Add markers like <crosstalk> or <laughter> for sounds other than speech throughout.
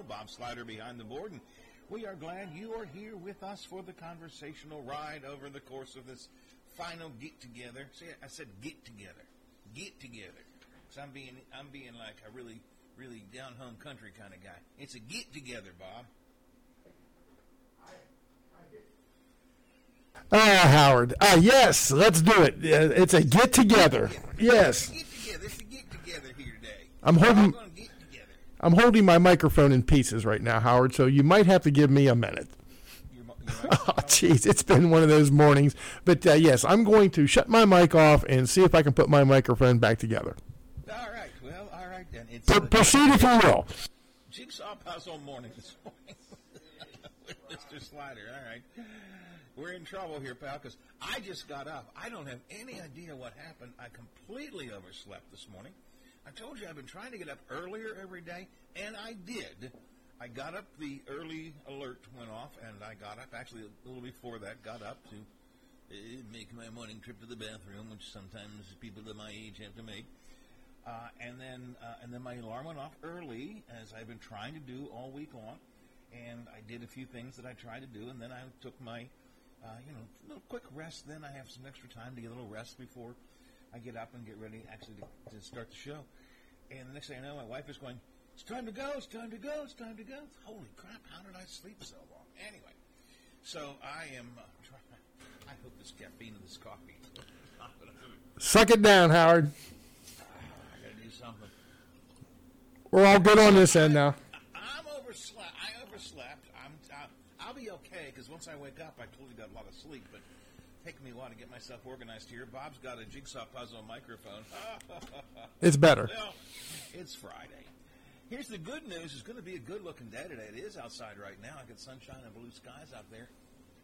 Monroe, Bob Slider behind the board, and we are glad you are here with us for the conversational ride over the course of this final get together. See, I said get together, get together. So I'm being, I'm being like a really, really down home country kind of guy. It's a get together, Bob. Ah, Howard. Ah, yes, let's do it. Uh, It's a get together. Yes, Get together. It's a get together here today. I'm We're all holding- gonna get together. I'm holding my microphone in pieces right now, Howard. So you might have to give me a minute. You're, mo- you're right. Oh, jeez, it's been one of those mornings. But uh, yes, I'm going to shut my mic off and see if I can put my microphone back together. all right. Well, all right then. It's P- uh, proceed if you will. Jigsaw puzzle morning this morning <laughs> with Mr. Slider. All right. We're in trouble here, pal, because I just got up. I don't have any idea what happened. I completely overslept this morning. I told you I've been trying to get up earlier every day, and I did. I got up, the early alert went off, and I got up, actually a little before that, got up to uh, make my morning trip to the bathroom, which sometimes people of my age have to make. Uh, and then uh, and then my alarm went off early, as I've been trying to do all week long. And I did a few things that I tried to do, and then I took my, uh, you know, little quick rest. Then I have some extra time to get a little rest before I get up and get ready actually to, to start the show. And the next thing I know, my wife is going, "It's time to go! It's time to go! It's time to go!" Holy crap! How did I sleep so long? Anyway, so I am. Uh, <laughs> I hope this caffeine in this coffee. Suck it down, Howard. <sighs> I gotta do something. We're all good on this end now. I'm overslept. I overslept. I'm. I'll, I'll be okay because once I wake up, I totally got a lot of sleep. But taking me a while to get myself organized here. Bob's got a jigsaw puzzle microphone. <laughs> It's better. well, it's Friday. Here's the good news. It's going to be a good looking day today. It is outside right now. I got sunshine and blue skies out there.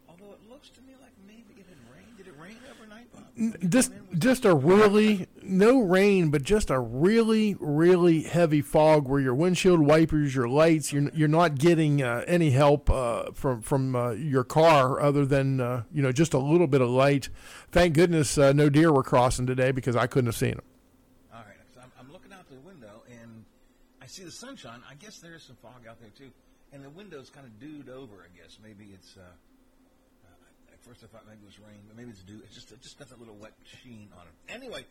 Although it looks to me like maybe it had rained. Did it rain overnight, Bob? Just, Come in with- just a really no rain, but just a really, really heavy fog where your windshield wipers, your lights, you're you're not getting uh, any help uh, from from uh, your car other than uh, you know just a little bit of light. Thank goodness uh, no deer were crossing today because I couldn't have seen them. All right, so I'm, I'm looking out the window and I see the sunshine. I guess there is some fog out there too, and the window's kind of dewed over. I guess maybe it's. Uh, first I thought maybe it was rain, but maybe it's dew. It's just it just got that little wet sheen on it. Anyway,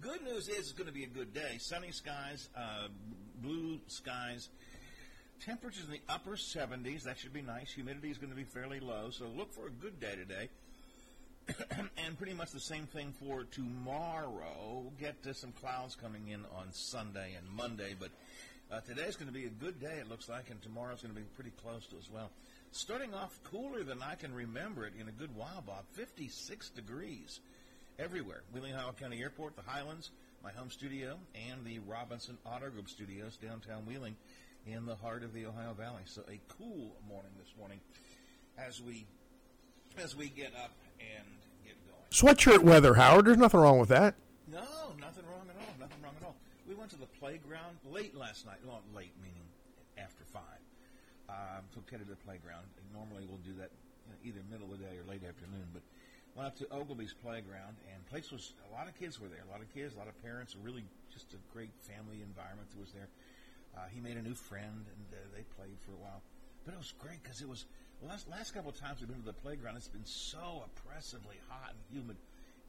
good news is it's going to be a good day. Sunny skies, uh, blue skies. Temperatures in the upper 70s. That should be nice. Humidity is going to be fairly low, so look for a good day today <clears throat> and pretty much the same thing for tomorrow. We'll get uh, some clouds coming in on Sunday and Monday, but uh, today's going to be a good day, it looks like, and tomorrow's going to be pretty close to as well. Starting off cooler than I can remember it in a good while, Bob. 56 degrees everywhere. Wheeling, Ohio County Airport, the Highlands, my home studio, and the Robinson Auto Group studios downtown Wheeling in the heart of the Ohio Valley. So a cool morning this morning as we as we get up and get going. Sweatshirt weather, Howard. There's nothing wrong with that. No, nothing wrong at all. Nothing wrong at all. We went to the playground late last night. Well, late meaning after five. Um, took Teddy to the playground. Normally we'll do that you know, either middle of the day or late afternoon, but went up to Oglebay's playground and place was a lot of kids were there. A lot of kids, a lot of parents. Really, just a great family environment that was there. Uh, he made a new friend and uh, they played for a while. But it was great because it was last last couple of times we've been to the playground. It's been so oppressively hot and humid.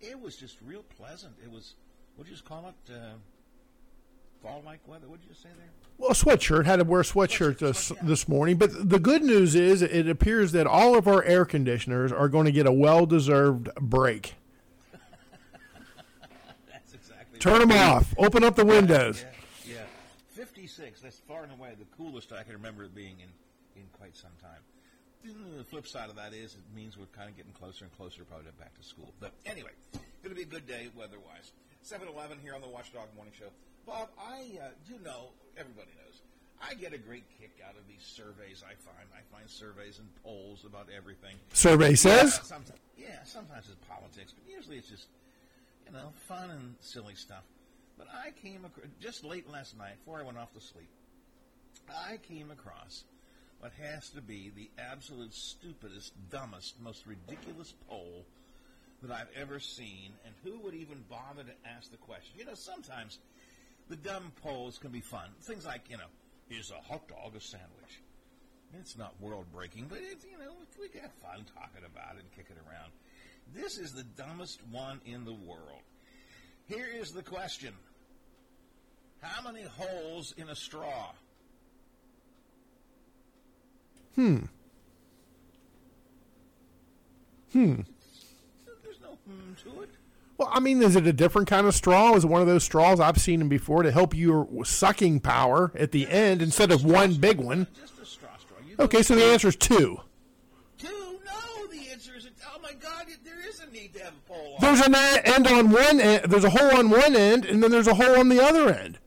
It was just real pleasant. It was what do you just call it? Uh, fall-like weather. What did you say there? Well, a sweatshirt. Had to wear a sweatshirt this, this morning. But the good news is, it appears that all of our air conditioners are going to get a well-deserved break. <laughs> That's exactly. Turn them off. Open up the windows. Yeah, yeah. Fifty-six. That's far and away the coolest I can remember it being in in quite some time. The flip side of that is it means we're kind of getting closer and closer probably back to school. But anyway, going to be a good day weather-wise. 7-Eleven here on the Watchdog Morning Show. Bob, I uh, you know everybody knows I get a great kick out of these surveys. I find I find surveys and polls about everything. Survey says. Yeah, sometimes, yeah, sometimes it's politics, but usually it's just you know fun and silly stuff. But I came across just late last night before I went off to sleep. I came across what has to be the absolute stupidest, dumbest, most ridiculous poll that I've ever seen, and who would even bother to ask the question? You know, sometimes the dumb polls can be fun. Things like, you know, is a hot dog a sandwich? It's not world breaking, but it's, you know, we can have fun talking about it and kick it around. This is the dumbest one in the world. Here is the question How many holes in a straw? Hmm. Hmm. There's no hmm to it. Well, I mean, is it a different kind of straw? Is it one of those straws I've seen them before to help your sucking power at the end instead of one big one? Just a straw straw. You Okay, so the answer is two. Two? No, the answer is, oh my God, there is a need to have a poll on. There's an end on one end. There's a hole on one end, and then there's a hole on the other end.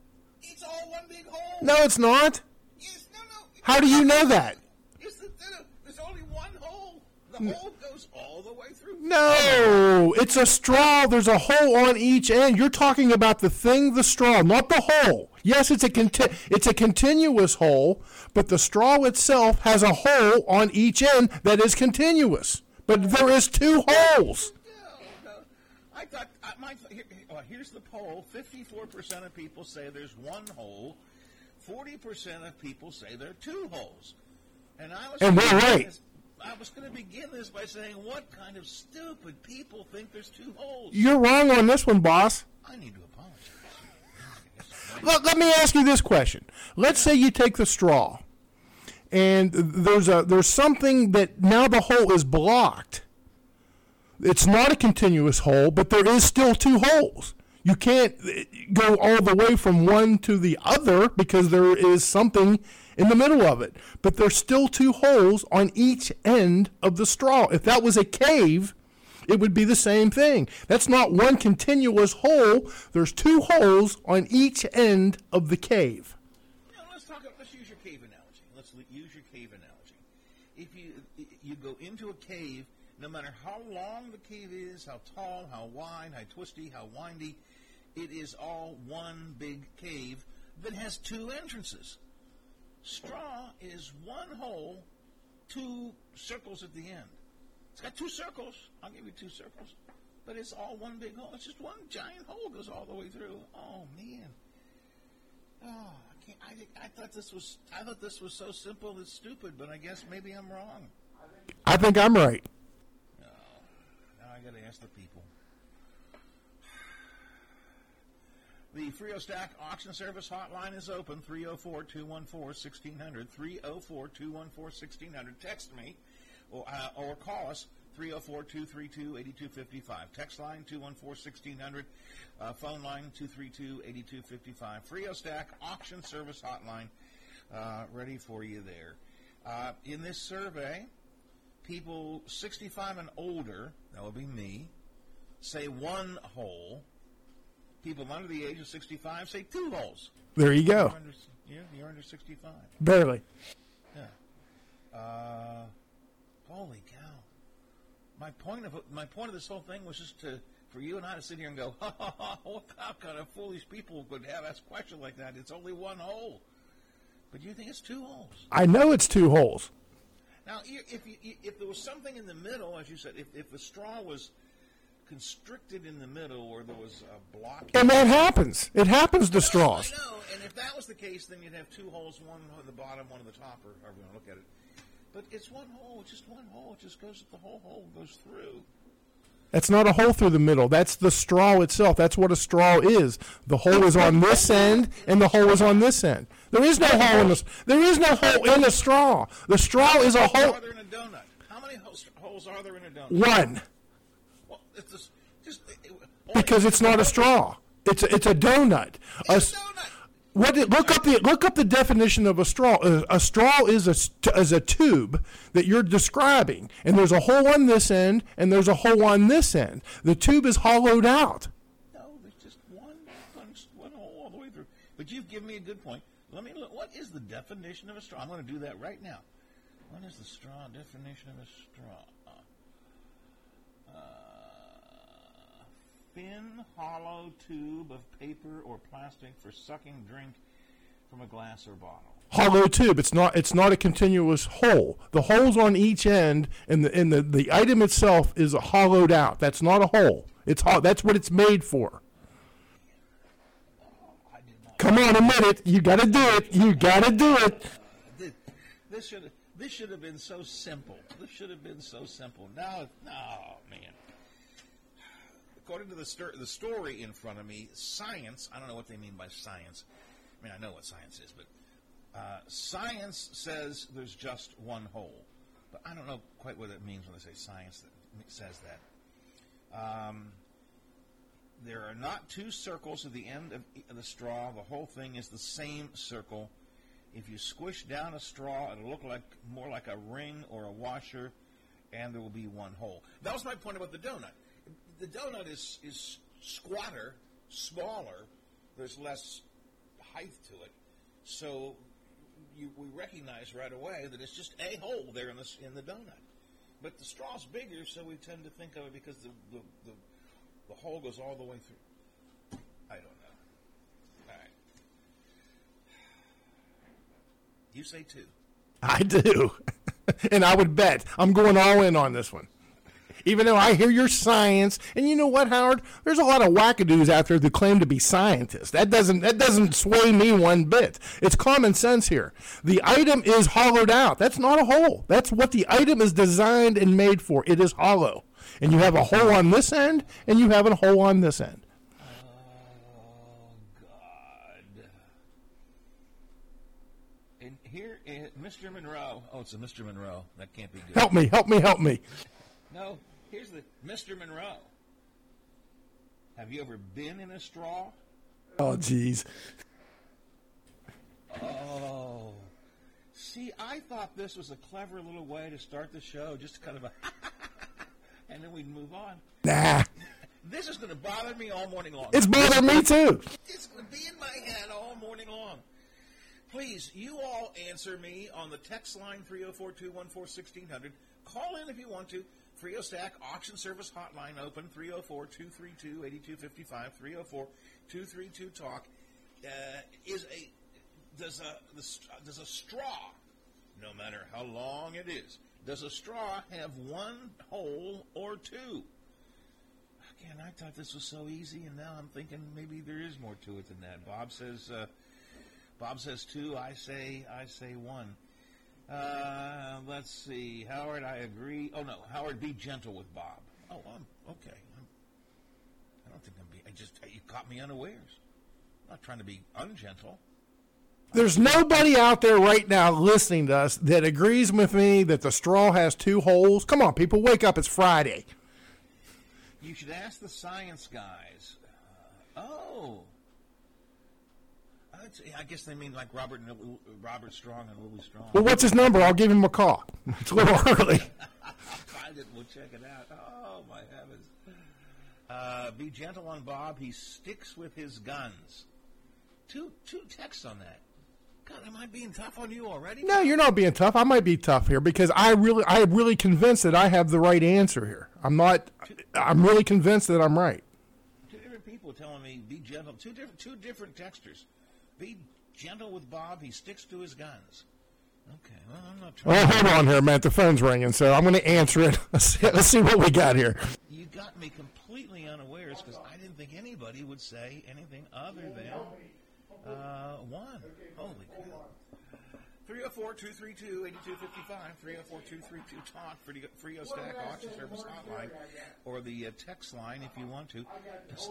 It's all one big hole. No, it's not. Yes, no, no. How do you know that? Yes, the- the- there's only one hole. The hole goes all the way through. No, it's a straw. There's a hole on each end. You're talking about the thing, the straw, not the hole. Yes, it's a conti- it's a continuous hole, but the straw itself has a hole on each end that is continuous. But there is two holes. No, no. I thought, I, my, here, oh, here's the poll 54% of people say there's one hole, 40% of people say there are two holes. And I was And we're right. this- I was going to begin this by saying, what kind of stupid people think there's two holes? You're wrong on this one, boss. I need to apologize. Let, let me ask you this question. Let's say you take the straw, and there's a there's something that now the hole is blocked. It's not a continuous hole, but there is still two holes. You can't uh, go all the way from one to the other because there is something in the middle of it. But there's still two holes on each end of the straw. If that was a cave, it would be the same thing. That's not one continuous hole. There's two holes on each end of the cave. Now, let's talk. Let's use your cave analogy. Let's use your cave analogy. If you you go into a cave, no matter how long the cave is, how tall, how wide, how twisty, how windy, it is all one big cave that has two entrances. Straw is one hole, two circles at the end. It's got two circles. I'll give you two circles. But it's all one big hole. It's just one giant hole goes all the way through. Oh man. Oh, I can't. I, I thought this was. I thought this was so simple. It's stupid, but I guess maybe I'm wrong. I think I'm right. Oh, now I got to ask the people. The Frio Stack auction service hotline is open 304 214 1600. 304 214 1600. Text me or, uh, or call us 304 232 8255. Text line 214 1600. Uh, phone line 232 8255. Frio Stack auction service hotline uh, ready for you there. Uh, in this survey, people 65 and older, that would be me, say one hole. People under the age of 65 say two holes. There you You're go. under, yeah, you're under 65. Barely. Yeah. Uh, holy cow! My point of my point of this whole thing was just to for you and I to sit here and go, <laughs> ha ha ha! What kind of foolish people could have asked a question like that? It's only one hole, but you think it's two holes. I know it's two holes. Now, if you, if there was something in the middle, as you said, if, if the straw was constricted in the middle, where there was a block, And that happens. It happens to straws. I know, and if that was the case, then you'd have two holes, one at the bottom, one at the top, or however you want to look at it. But it's one hole, it's just one hole. It just goes, the whole hole goes through. That's not a hole through the middle. That's the straw itself. That's what a straw is. The hole is on this end, and the hole is on this end. There is no hole in the. There is no hole in the straw. The straw is a hole. Are there in a donut? How many holes, are there in a donut? One, it's just, just it, because it's not a straw. It's a, it's a donut. A, It's s- a donut. What did, look up the look up the definition of a straw. A, a straw is a is a tube that you're describing, and there's a hole on this end, and there's a hole on this end. The tube is hollowed out. No, there's just one, one, one hole all the way through. But you've given me a good point. Let me look. What is the definition of a straw? I'm going to do that right now. What is the straw definition of a straw? Uh, thin, hollow tube of paper or plastic for sucking drink from a glass or bottle. Hollow tube. It's not. It's not a continuous hole. The holes on each end, and the and the, the item itself is hollowed out. That's not a hole. It's ho- That's what it's made for. I did not. Come on, admit it. You got to do it. You got to do it. This, this should this should have been so simple. This should have been so simple. Now, no man. According to the the story in front of me, science. I don't know what they mean by science. I mean, I know what science is, but uh, science says there's just one hole. But I don't know quite what it means when they say science that says that. Um, there are not two circles at the end of the straw. The whole thing is the same circle. If you squish down a straw, it'll look like more like a ring or a washer, and there will be one hole. That was my point about the donut. The donut is is squatter, smaller. There's less height to it, so you, we recognize right away that it's just a hole there in the in the donut. But the straw's bigger, so we tend to think of it because the the, the, the hole goes all the way through. I don't know. All right. You say two. I do, <laughs> and I would bet I'm going all in on this one. Even though I hear your science, and you know what, Howard? There's a lot of wackadoos out there that claim to be scientists. That doesn't that doesn't sway me one bit. It's common sense here. The item is hollowed out. That's not a hole. That's what the item is designed and made for. It is hollow, and you have a hole on this end, and you have a hole on this end. Oh God! And here, is Mr. Monroe. Oh, it's a Mr. Monroe. That can't be good. Help me! Help me! Help me! No, here's the Mr. Monroe. Have you ever been in a straw? Oh, jeez. Oh. See, I thought this was a clever little way to start the show, just kind of a, <laughs> and then we'd move on. Nah, This is going to bother me all morning long. it's bothering me too. It's going to be in my head all morning long. Please, you all answer me on the text line 304 214 1600. Call in if you want to. Frio Stack Auction Service Hotline open 304 232 8255 304 232 Talk. Uh, is a does a does a straw, no matter how long it is, does a straw have one hole or two? Again, I thought this was so easy, and now I'm thinking maybe there is more to it than that. Bob says, uh, Bob says two. I say, I say one. Uh, let's see, Howard. I agree. Oh no, Howard, be gentle with Bob. Oh, I'm okay. I'm, I don't think I'm being. I just you caught me unawares. I'm not trying to be ungentle. There's nobody out there right now listening to us that agrees with me that the straw has two holes. Come on, people, wake up. It's Friday. You should ask the science guys. Uh, oh. I guess they mean like Robert and- Robert Strong and Louis Strong. Well, what's his number? I'll give him a call. <laughs> It's a little early. <laughs> I'll find it. We'll check it out. Oh my heavens! Uh, be gentle on Bob. He sticks with his guns. Two two texts on that. God, am I being tough on you already? No, you're not being tough. I might be tough here because I really, I am really convinced that I have the right answer here. I'm not. I'm really convinced that I'm right. Two different people telling me be gentle. Two different two different texters. Be gentle with Bob. He sticks to his guns. Okay. Well, I'm not trying. Well, hold on here, Matt. The phone's ringing, so I'm going to answer it. <laughs> Let's see, let's see what we got here. You got me completely unawares because I didn't think anybody would say anything other than uh, one. Holy cow. 304 232 8255, 304 232 Talk, Frio- Frio Stack Auction Service Hotline, or the uh, text line if you want to. <laughs>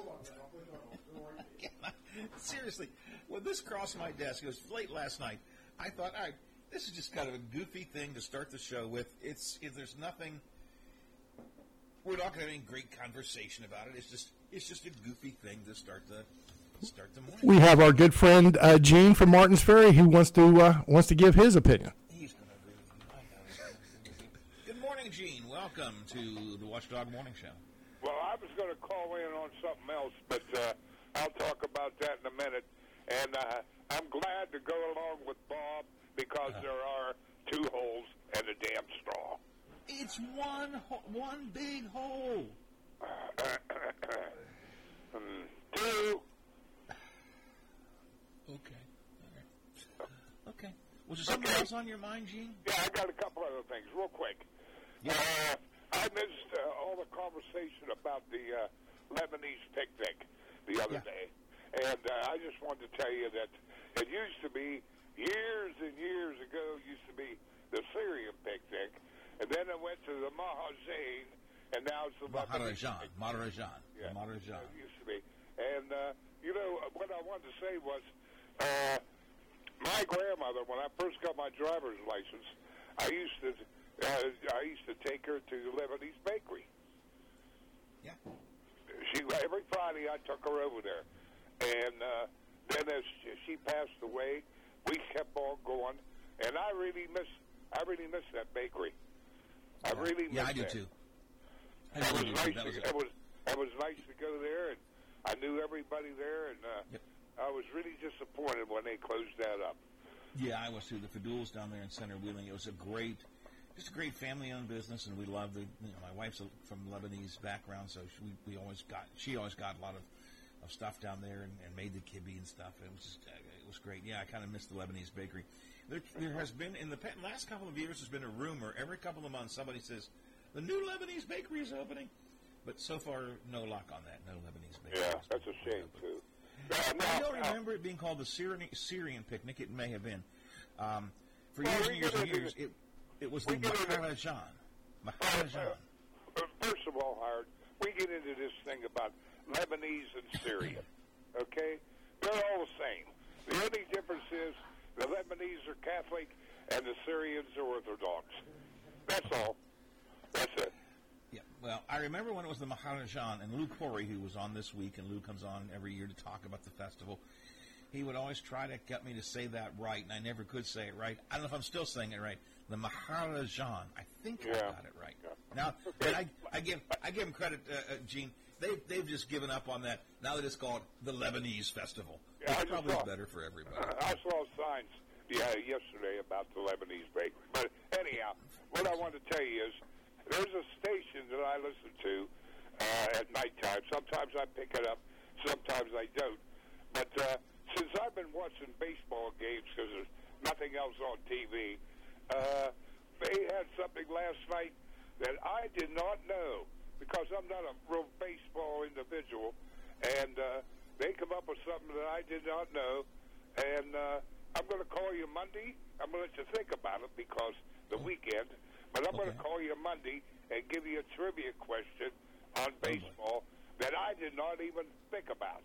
Seriously, when this crossed my desk, it was late last night. I thought, all right, this is just kind of a goofy thing to start the show with. It's if there's nothing we're not going to have any great conversation about it. It's just it's just a goofy thing to start the. We have our good friend uh, Gene from Martins Ferry who wants to uh, wants to give his opinion. He's going to agree with you. I know he's gonna agree with you. Good morning, Gene. Welcome to the Watchdog Morning Show. Well, I was going to call in on something else, but uh, I'll talk about that in a minute. and uh, I'm glad to go along with Bob because Uh-huh. there are two holes and a damn straw. It's one ho- one big hole. <clears throat> Hmm, two. Okay. Right. Okay. Was there something Okay. else on your mind, Gene? Yeah, I got a couple other things, real quick. Yeah. Uh, I missed uh, all the conversation about the uh, Lebanese picnic the other Yeah. day, and uh, I just wanted to tell you that it used to be years and years ago. Used to be the Syrian picnic, and then it went to the Mahazain, and now it's the Maharajan. Maharajan. Yeah, Maharajan. it used to be. And, uh, you know, what I wanted to say was uh, my grandmother, when I first got my driver's license, I used to uh, I used to take her to Lebanese bakery. Yeah. She every Friday I took her over there, and uh, then as she passed away, we kept on going, and I really miss I really miss that bakery. I really miss Yeah, I do that. too. I It was nice. That was to, it was it was nice to go there, and I knew everybody there, and uh, Yep. I was really disappointed when they closed that up. Yeah, I was too. The Faduls down there in Center Wheeling. It was a great, just a great family-owned business, and we love the. You know, my wife's a- from Lebanese background, so she, we, we always got. She always got a lot of, of stuff down there and, and made the kibbe and stuff. It was just, uh, it was great. Yeah, I kind of missed the Lebanese bakery. There, there has been in the pe- last couple of years. There's been a rumor every couple of months. Somebody says the new Lebanese bakery is opening, but so far no luck on that. No Lebanese bakery. Yeah, that's a shame too. Uh, I don't remember it being called the Syrian, Syrian picnic. It may have been. Um, for Well, years and years and years, it, it was the we get into- Maharajan. Uh, Maharajan. uh, first of all, Howard, we get into this thing about Lebanese and Syrian. <laughs> Okay, they're all the same. The only difference is the Lebanese are Catholic and the Syrians are Orthodox. That's all. That's it. Yeah. Well, I remember when it was the Maharajan, and Lou Corey, who was on this week, and Lou comes on every year to talk about the festival. He would always try to get me to say that right, and I never could say it right. I don't know if I'm still saying it right. The Maharajan. I think I got it right. Yeah. Now, but I, I give I give him credit, uh, uh, Gene. They they've just given up on that. Now that it's called the Lebanese Festival, Yeah, it's probably saw- better for everybody. <clears throat> I saw signs yeah, yesterday about the Lebanese bakery. But anyhow, what I want to tell you is there's a station that I listen to uh, at nighttime. Sometimes I pick it up, sometimes I don't. But uh, since I've been watching baseball games because there's nothing else on TV, uh, they had something last night that I did not know because I'm not a real baseball individual, and uh, they come up with something that I did not know, and uh, I'm going to call you Monday. I'm going to let you think about it because the weekend, but I'm going to call you Monday and give you a trivia question on oh, boy. baseball that I did not even think about.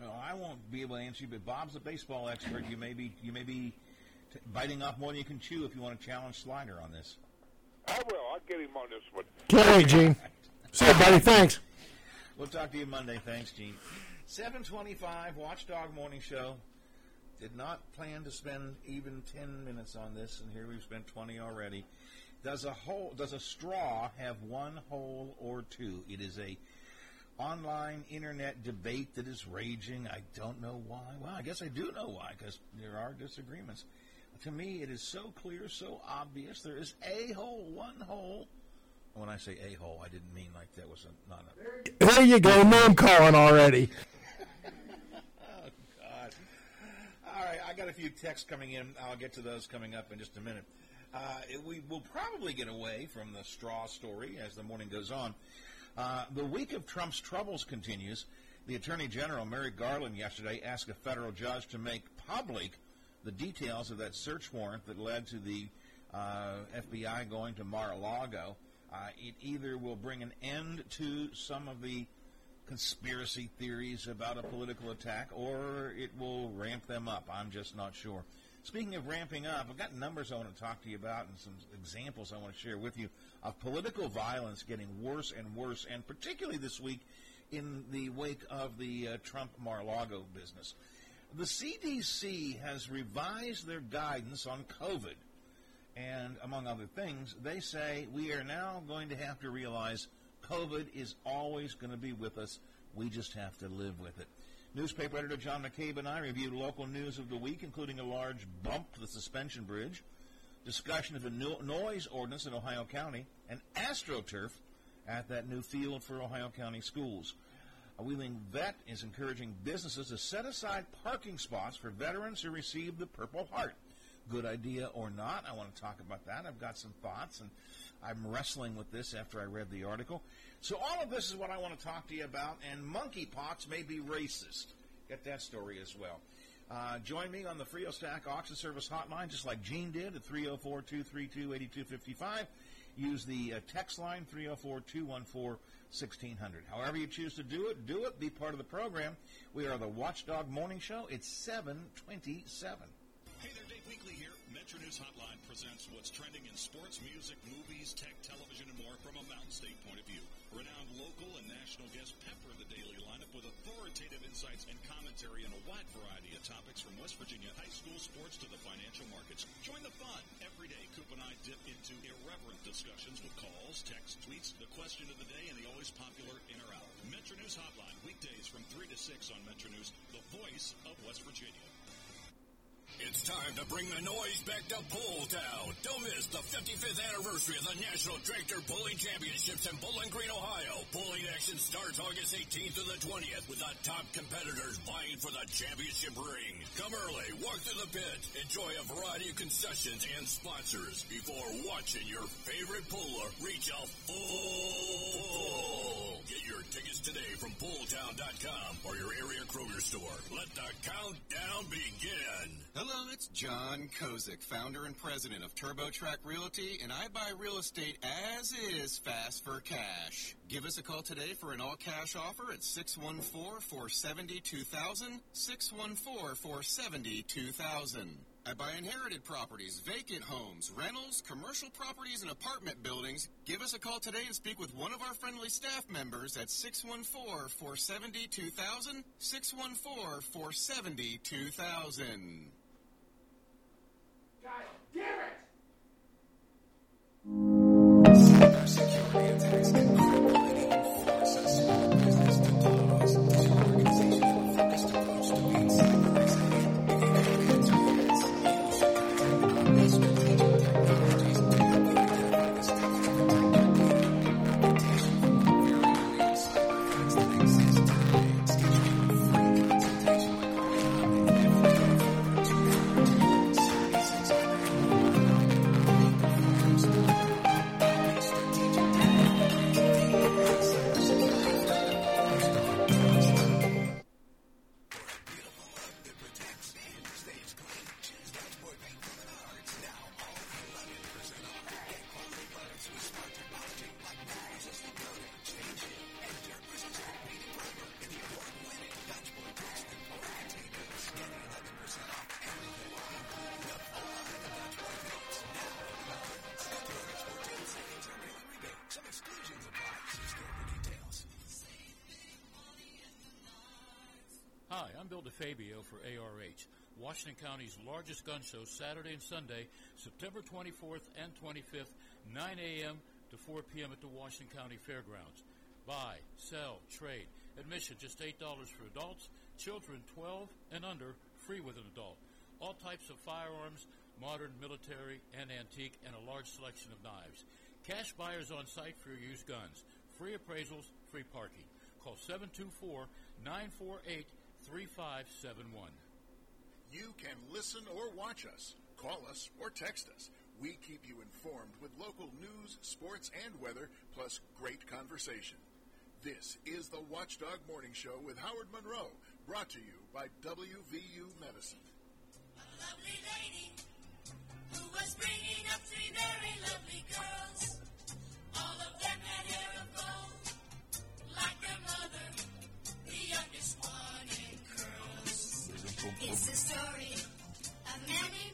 Well, I won't be able to answer you, but Bob's a baseball expert. You may be you may be t- biting off more than you can chew if you want to challenge Slider on this. I will. I'll get him on this one. Can't wait, Gene. <laughs> See you, buddy. Thanks. We'll talk to you Monday. Thanks, Gene. 725 Watchdog Morning Show. Did not plan to spend even 10 minutes on this, and here we've spent 20 already. Does a hole, does a straw have one hole or two? It is a online internet debate that is raging. I don't know why. Well, I guess I do know why, because there are disagreements. To me, it is so clear, so obvious. There is a hole, one hole. When I say a hole, I didn't mean like that was a, not a There you go. Name calling already. <laughs> Oh God. All right, I got a few texts coming in. I'll get to those coming up in just a minute. Uh, it- we will probably get away from the straw story as the morning goes on. Uh, the week of Trump's troubles continues. The Attorney General, Merrick Garland, yesterday asked a federal judge to make public the details of that search warrant that led to the uh, FBI going to Mar-a-Lago. Uh, it either will bring an end to some of the conspiracy theories about a political attack, or it will ramp them up. I'm just not sure. Speaking of ramping up, I've got numbers I want to talk to you about and some examples I want to share with you of political violence getting worse and worse, and particularly this week in the wake of the uh, Trump Mar-a-Lago business. The CDC has revised their guidance on COVID. And among other things, they say we are now going to have to realize COVID is always going to be with us. We just have to live with it. Newspaper editor John McCabe and I reviewed local news of the week, including a large bump to the suspension bridge, discussion of the no- noise ordinance in Ohio County, and AstroTurf at that new field for Ohio County schools. A Wheeling vet is encouraging businesses to set aside parking spots for veterans who receive the Purple Heart. Good idea or not, I want to talk about that. I've got some thoughts, and I'm wrestling with this after I read the article. So all of this is what I want to talk to you about, and monkeypox may be racist. Get that story as well. Uh, join me on the Frio Stack Auction Service hotline, just like Gene did at 304-232-8255. Use the uh, text line 304-214-1600. However you choose to do it, do it. Be part of the program. We are the Watchdog Morning Show. It's 727. Metro News Hotline presents what's trending in sports, music, movies, tech, television, and more from a Mountain State point of view. Renowned local and national guests pepper the daily lineup with authoritative insights and commentary on a wide variety of topics from West Virginia high school sports to the financial markets. Join the fun. Every day, Coop and I dip into irreverent discussions with calls, texts, tweets, the question of the day, and the always popular in or out. Metro News Hotline, weekdays from 3 to 6 on Metro News, the voice of West Virginia. It's time to bring the noise back to Pulltown. Don't miss the 55th anniversary of the National Tractor Pulling Championships in Bowling Green, Ohio. Pulling action starts August 18th to the 20th with the top competitors vying for the championship ring. Come early, walk through the pit, enjoy a variety of concessions and sponsors before watching your favorite puller reach a full tickets today from pulltown.com or your area Kroger store. Let the countdown begin. Hello, it's John Kozik, founder and president of TurboTrack Realty, and I buy real estate as is fast for cash. Give us a call today for an all-cash offer at 614-470-2000, 614-470-2000. I buy inherited properties, vacant homes, rentals, commercial properties, and apartment buildings. Give us a call today and speak with one of our friendly staff members at 614-470-2000, 614-470-2000. God damn it! Cybersecurity attacks For ARH, Washington County's largest gun show, Saturday and Sunday, September 24th and 25th, 9 a.m. to 4 p.m. at the Washington County Fairgrounds. Buy, sell, trade. Admission just $8 for adults, children 12 and under, free with an adult. All types of firearms, modern, military, and antique, and a large selection of knives. Cash buyers on site for your used guns. Free appraisals, free parking. Call 724 948 3571. You can listen or watch us, call us, or text us. We keep you informed with local news, sports, and weather, plus great conversation. This is the Watchdog Morning Show with Howard Monroe, brought to you by WVU Medicine. A lovely lady who was bringing up three very lovely girls. All of them had hair of gold, like their mother, the youngest one in curls. It's the story of Manny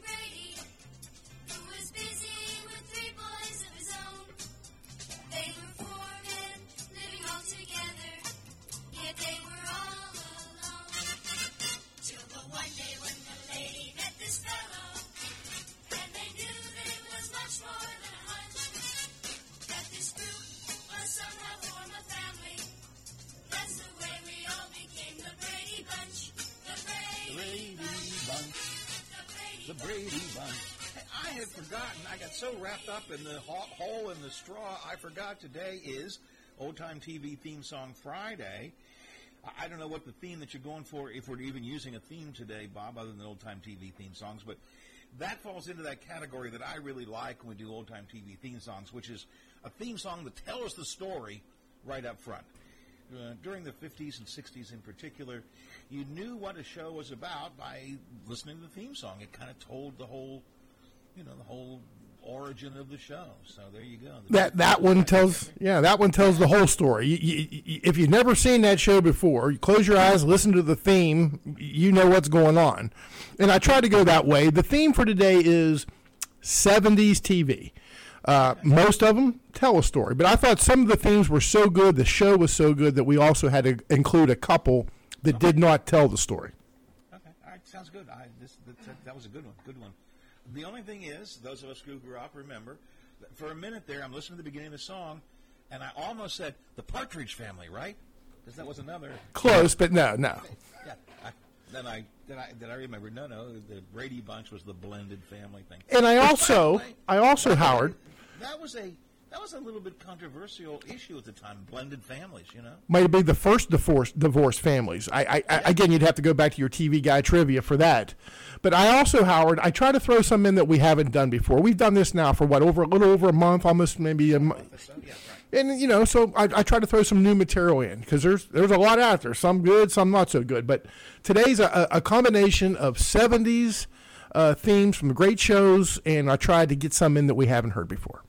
forgotten. I got so wrapped up in the ho- hole in the straw, I forgot today is Old Time TV Theme Song Friday. I- I don't know what the theme that you're going for, if we're even using a theme today, Bob, other than old time TV theme songs, but that falls into that category that I really like when we do old time TV theme songs, which is a theme song that tells the story right up front. Uh, during the 50s and 60s in particular, you knew what a show was about by listening to the theme song. It kind of told the whole, you know, the whole origin of the show. So there you go. The That that one tells yeah that one tells the whole story. You, you, you, if you've never seen that show before, you close your eyes, listen to the theme, you know what's going on. And I try to go that way. The theme for today is 70s TV. Uh, most of them tell a story, but I thought some of the themes were so good, the show was so good that we also had to include a couple that did not tell the story. Okay, all right, sounds good. I, this, that, that was a good one, good one. The only thing is, those of us who grew up remember, that for a minute there, I'm listening to the beginning of the song, and I almost said the Partridge Family, right? Because that was another. Close, but no, no. Yeah. I, then I then I then I remembered. No, no, the Brady Bunch was the blended family thing. And I Which, by the also, I also, Howard, that was a that was a little bit controversial issue at the time. Blended families, you know. might have been the first divorce divorced families. I, I, I again, you'd have to go back to your TV guy trivia for that. But I also, Howard, I try to throw some in that we haven't done before. We've done this now for what over a little over a month, almost maybe a month. So yeah, right. And you know, so I, I try to throw some new material in because there's there's a lot out there. Some good, some not so good. But today's a, a combination of '70s uh, themes from great shows, and I tried to get some in that we haven't heard before.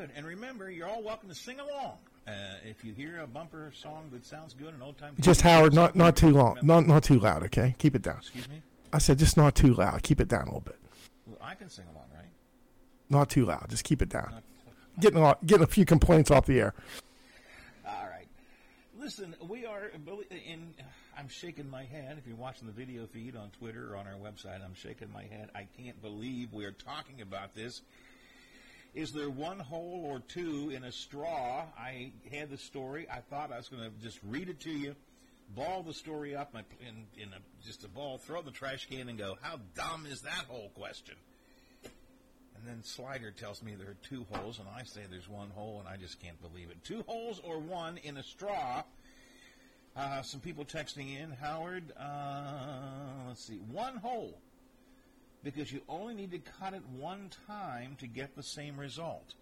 Good. And remember, you're all welcome to sing along. Uh, if you hear a bumper song that sounds good, an old time. Just Howard, not not too long, not not too loud. Okay, keep it down. Excuse me. I said just not too loud. Keep it down a little bit. Well, I can sing along, right? Not too loud. Just keep it down. Getting a lot, getting a few complaints off the air. All right. Listen, we are in. I'm shaking my head. If you're watching the video feed on Twitter or on our website, I'm shaking my head. I can't believe we are talking about this. Is there one hole or two in a straw? I had the story. I thought I was going to just read it to you, ball the story up in, in a, just a ball, throw the trash can, and go, "How dumb is that whole question?" And then Slider tells me there are two holes, and I say there's one hole, and I just can't believe it. Two holes or one in a straw. Uh, some people texting in, Howard. Uh, let's see, one hole, because you only need to cut it one time to get the same result.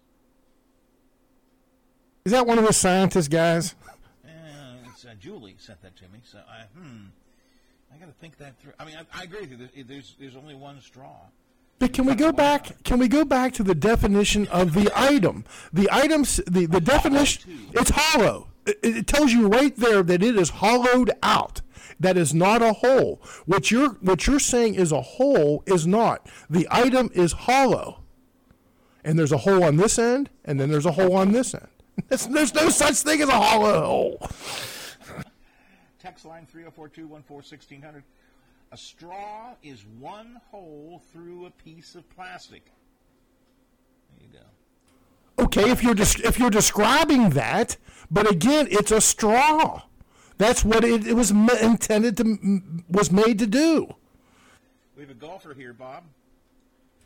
Is that one of the scientist guys? Uh, it's, uh, Julie sent that to me, so I hmm, I got to think that through. I mean, I, I agree with you. There- There's there's only one straw. But can we go back? Can we go back to the definition of the item? The items, the, the definition, it's hollow. It, it tells you right there that it is hollowed out. That is not a hole. What you're what you're saying is a hole is not. The item is hollow, and there's a hole on this end, and then there's a hole on this end. <laughs> There's, there's no such thing as a hollow hole. Text line 304-214-1600. A straw is one hole through a piece of plastic. There you go. Okay, if you're des- if you're describing that, but again, it's a straw. That's what it, it was me- intended to m- was made to do. We have a golfer here, Bob.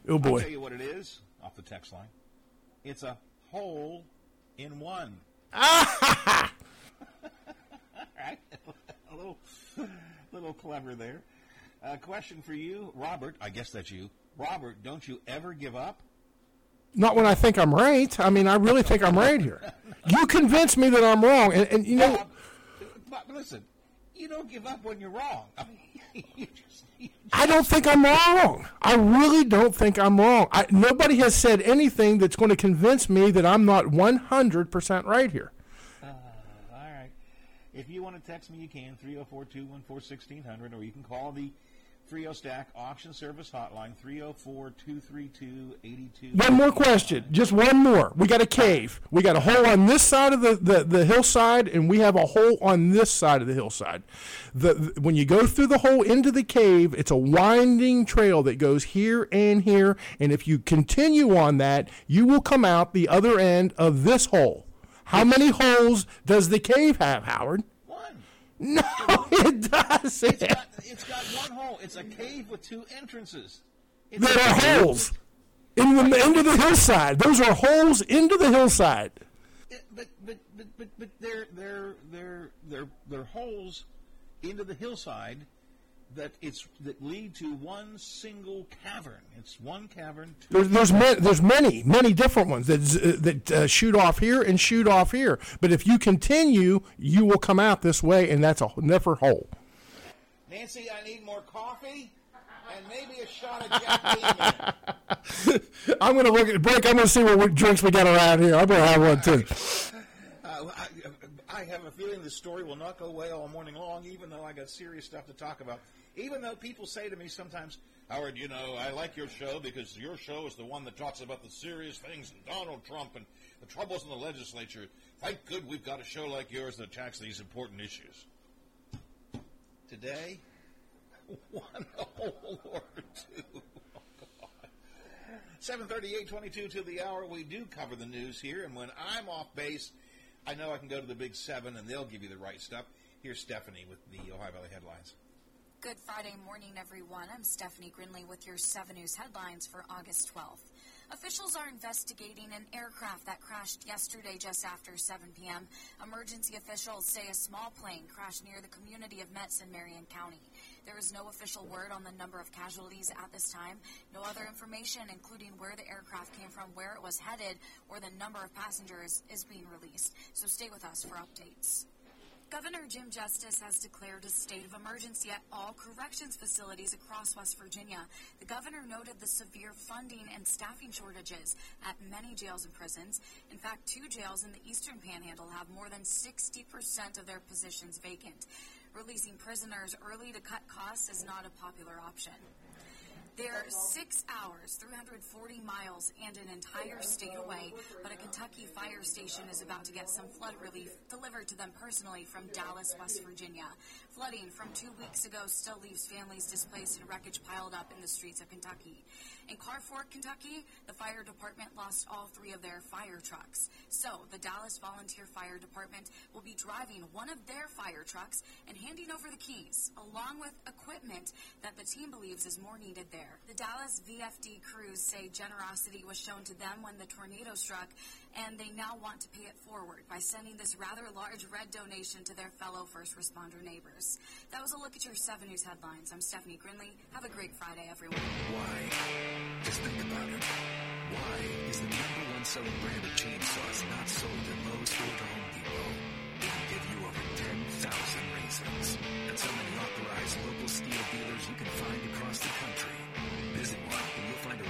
Oh boy! I'll tell you what it is off the text line. It's a hole in one. <laughs> <laughs> Ah! right? <laughs> a little, little clever there. Uh, question for you, Robert. I guess that's you, Robert. Don't you ever give up? Not when I think I'm right. I mean, I really think I'm right here. <laughs> You convince me that I'm wrong, and, and you know, Bob, but listen, you don't give up when you're wrong. I mean, <laughs> you just, you I don't think I'm wrong. I really don't think I'm wrong. I, nobody has said anything that's going to convince me that I'm not 100% right here. All right. If you want to text me, you can 304-214-1600, or you can call the Frio Stack Auction Service Hotline 304-232-82. One more question, just one more. We got a cave. We got a hole on this side of the, the, the hillside, and we have a hole on this side of the hillside. The, the- when you go through the hole into the cave, it's a winding trail that goes here and here, and if you continue on that, you will come out the other end of this hole. How many holes does the cave have, Howard? No, <laughs> it doesn't. It's got, it's got one hole. It's a cave with two entrances. that are holes in the into the hillside. Those are holes into the hillside. Yeah, but but but but but they're they're they're they're they're holes into the hillside that it's that lead to one single cavern. It's one cavern. Two There's there's, ma- there's many many different ones that z- uh, that uh, shoot off here and shoot off here. But if you continue, you will come out this way, and that's a never hole. Nancy, I need more coffee and maybe a shot of Jack Daniel. <laughs> I'm going to look at break. I'm going to see what drinks we got around here. I'm going to have one too. <laughs> Uh, I, I have a feeling this story will not go away all morning long, even though I got serious stuff to talk about. Even though people say to me sometimes, Howard, you know, I like your show because your show is the one that talks about the serious things and Donald Trump and the troubles in the legislature. Thank good we've got a show like yours that attacks these important issues. Today, <laughs> one hole <laughs> or two. Oh, God. 738 22 to the hour. We do cover the news here, and when I'm off base, I know I can go to the big seven and they'll give you the right stuff. Here's Stephanie with the Ohio Valley headlines. Good Friday morning, everyone. I'm Stephanie Grinley with your 7 News headlines for August 12th. Officials are investigating an aircraft that crashed yesterday just after 7 p.m. Emergency officials say a small plane crashed near the community of Metz in Marion County. There is no official word on the number of casualties at this time. No other information, including where the aircraft came from, where it was headed, or the number of passengers, is being released. So stay with us for updates. Governor Jim Justice has declared a state of emergency at all corrections facilities across West Virginia. The governor noted the severe funding and staffing shortages at many jails and prisons. In fact, two jails in the eastern panhandle have more than 60% of their positions vacant. Releasing prisoners early to cut costs is not a popular option. They're six hours, 340 miles, and an entire state away, but a Kentucky fire station is about to get some flood relief delivered to them personally from Dallas, West Virginia. Flooding from two weeks ago still leaves families displaced and wreckage piled up in the streets of Kentucky. In Carfork, Kentucky, the fire department lost all three of their fire trucks. So, the Dallas Volunteer Fire Department will be driving one of their fire trucks and handing over the keys, along with equipment that the team believes is more needed there. The Dallas VFD crews say generosity was shown to them when the tornado struck, and they now want to pay it forward by sending this rather large red donation to their fellow first responder neighbors. That was a look at your 7 News headlines. I'm Stephanie Grinley. Have a great Friday, everyone. Why? Just think about it. Why is the number one selling brand of chainsaws not sold at Lowe's or Home Depot? They give you over 10,000 reasons. And so many authorized local STIHL dealers you can find across the country. Visit one and you'll find a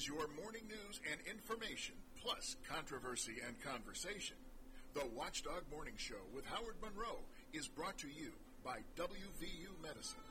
is your morning news and information, plus controversy and conversation. The Watchdog Morning Show with Howard Monroe is brought to you by WVU Medicine.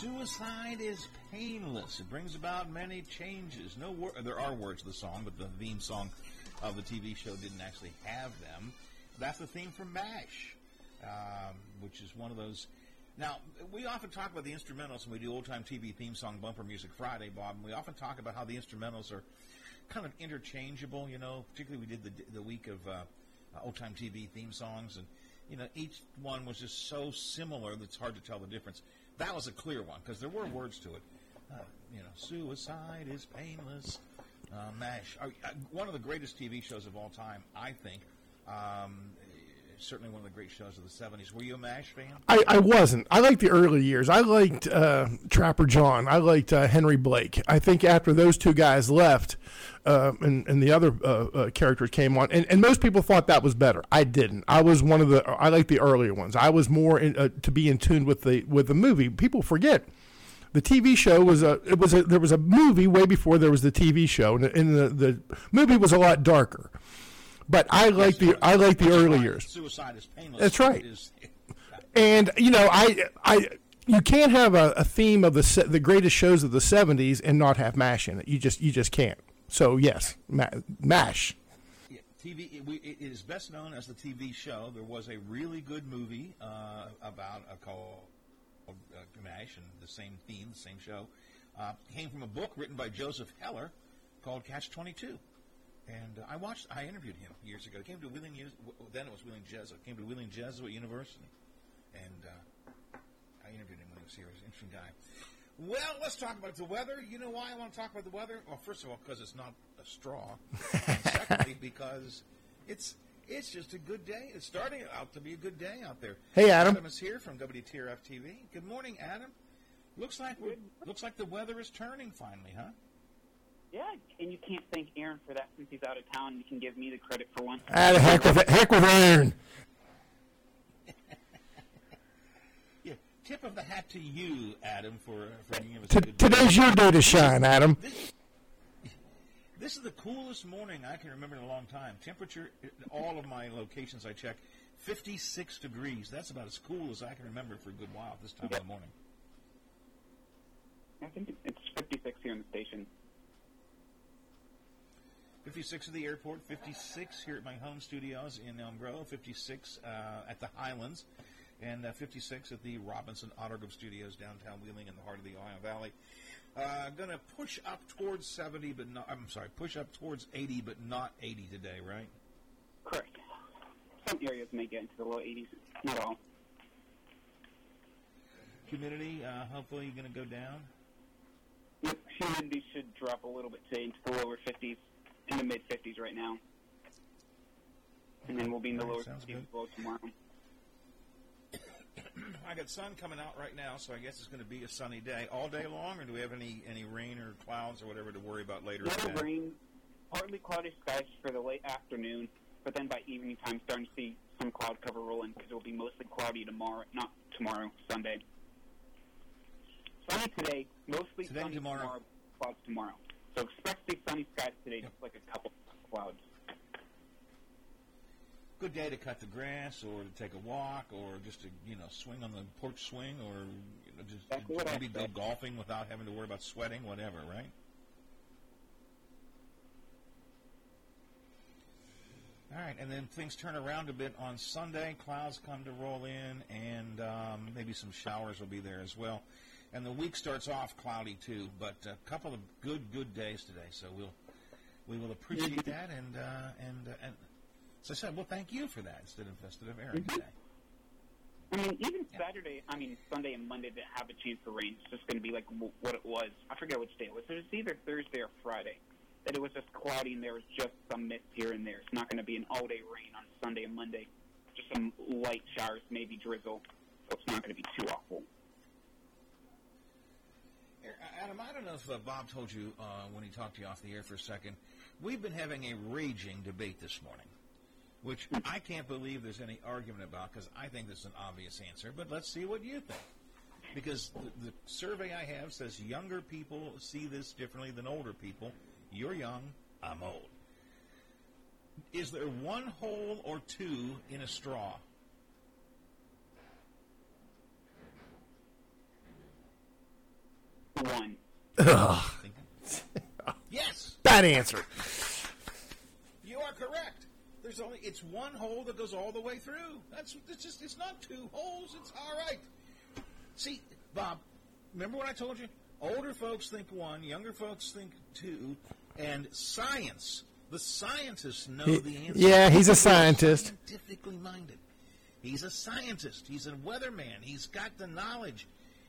Suicide is painless. It brings about many changes. No, wor- there are words to the song, but the theme song of the TV show didn't actually have them. That's the theme from MASH, um, which is one of those. Now, we often talk about the instrumentals when we do old time TV theme song bumper music Friday, Bob. And we often talk about how the instrumentals are kind of interchangeable. You know, particularly we did the the week of uh, old time TV theme songs, and you know, each one was just so similar that it's hard to tell the difference. That was a clear one because there were words to it. Uh, you know, suicide is painless. Uh, Mash, uh, uh, one of the greatest TV shows of all time, I think. Um, certainly one of the great shows of the '70s. Were you a Mash fan? I, I wasn't. I liked the early years. I liked uh, Trapper John. I liked uh, Henry Blake. I think after those two guys left, uh, and, and the other uh, uh, characters came on, and, and most people thought that was better. I didn't. I was one of the. I liked the earlier ones. I was more in, uh, to be in tune with the with the movie. People forget. The TV show was a it was a there was a movie way before there was the TV show, and, and the, the movie was a lot darker. But I like the I like the early years. Suicide is painless. That's right. <laughs> And you know, I, I, you can't have a, a theme of the se- the greatest shows of the '70s and not have Mash in it. You just, you just can't. So yes, Ma- Mash. Yeah, TV. It, we, it is best known as the TV show. There was a really good movie uh, about a called uh, Mash and the same theme, the same show. Uh, came from a book written by Joseph Heller called Catch Twenty Two. And uh, I watched. I interviewed him years ago. He came to Wheeling. Then it was Wheeling Jesuit. Came to Wheeling Jesuit University, and uh, I interviewed him when he was here. He's an interesting guy. Well, let's talk about the weather. You know why I want to talk about the weather? Well, first of all, because it's not a straw. <laughs> and secondly, because it's it's just a good day. It's starting out to be a good day out there. Hey, Adam. Adam is here from WTRF TV. Good morning, Adam. Looks like looks like the weather is turning finally, huh? Yeah, and you can't thank Aaron for that since he's out of town. You can give me the credit for once. Ah, the heck with heck with Aaron. <laughs> Yeah. Tip of the hat to you, Adam, for for giving us T- a good today's your day to shine, Adam. This, <laughs> this is the coolest morning I can remember in a long time. Temperature, all of my locations I check, 56 degrees. That's about as cool as I can remember for a good while at this time of the morning. I think it's 56 here in the station. 56 at the airport, 56 here at my home studios in Elm Grove, 56 uh, at the Highlands, and uh, 56 at the Robinson Auto Group Studios downtown Wheeling in the heart of the Ohio Valley. Uh, going to push up towards 70, but not, I'm sorry, push up towards 80, but not 80 today, right? Correct. Some areas may get into the low 80s. Not all. Humidity, uh, hopefully, going to go down. Yep, humidity should drop a little bit today into the lower 50s, in the mid 50s right now. And then we'll be in the All right, lower sounds 50s good. as well tomorrow. I got sun coming out right now, so I guess it's going to be a sunny day all day long. Or do we have any any rain or clouds or whatever to worry about later? in the Little day? rain, partly cloudy skies for the late afternoon, but then by evening time, starting to see some cloud cover rolling because it will be mostly cloudy tomorrow. Not tomorrow, Sunday. Sunny today, mostly Today, sunny tomorrow. clouds tomorrow. So expect see sunny skies today, just like a couple clouds. Good day to cut the grass, or to take a walk, or just to you know swing on the porch swing, or you know, just Exactly maybe go golfing without having to worry about sweating, whatever, right? All right, and then things turn around a bit on Sunday. Clouds come to roll in, and um, maybe some showers will be there as well. And the week starts off cloudy too, but a couple of good, good days today. So we'll we will appreciate that, and uh, and uh, and so I said, well, thank you for that instead of instead of Aaron today. I mean, even Saturday, I mean, Sunday and Monday didn't have a chance for rain. It's just going to be like w- what it was. I forget which day it was. It was either Thursday or Friday. That it was just cloudy and there was just some mist here and there. It's not going to be an all-day rain on Sunday and Monday. Just some light showers, maybe drizzle. So it's not going to be too awful. Adam, I don't know if uh, Bob told you uh, when he talked to you off the air for a second. We've been having a raging debate this morning, which I can't believe there's any argument about because I think there's an obvious answer. But let's see what you think. Because the, the survey I have says younger people see this differently than older people. You're young, I'm old. Is there one hole or two in a straw? One. Ugh. Yes. Bad answer. You are correct. There's only it's one hole that goes all the way through. That's it's just it's not two holes. It's all right. See, Bob, remember what I told you? Older folks think one, younger folks think two, and science. The scientists know He- the answer. yeah, he's a They're scientist. Scientifically minded. He's a scientist. He's a weatherman. He's got the knowledge.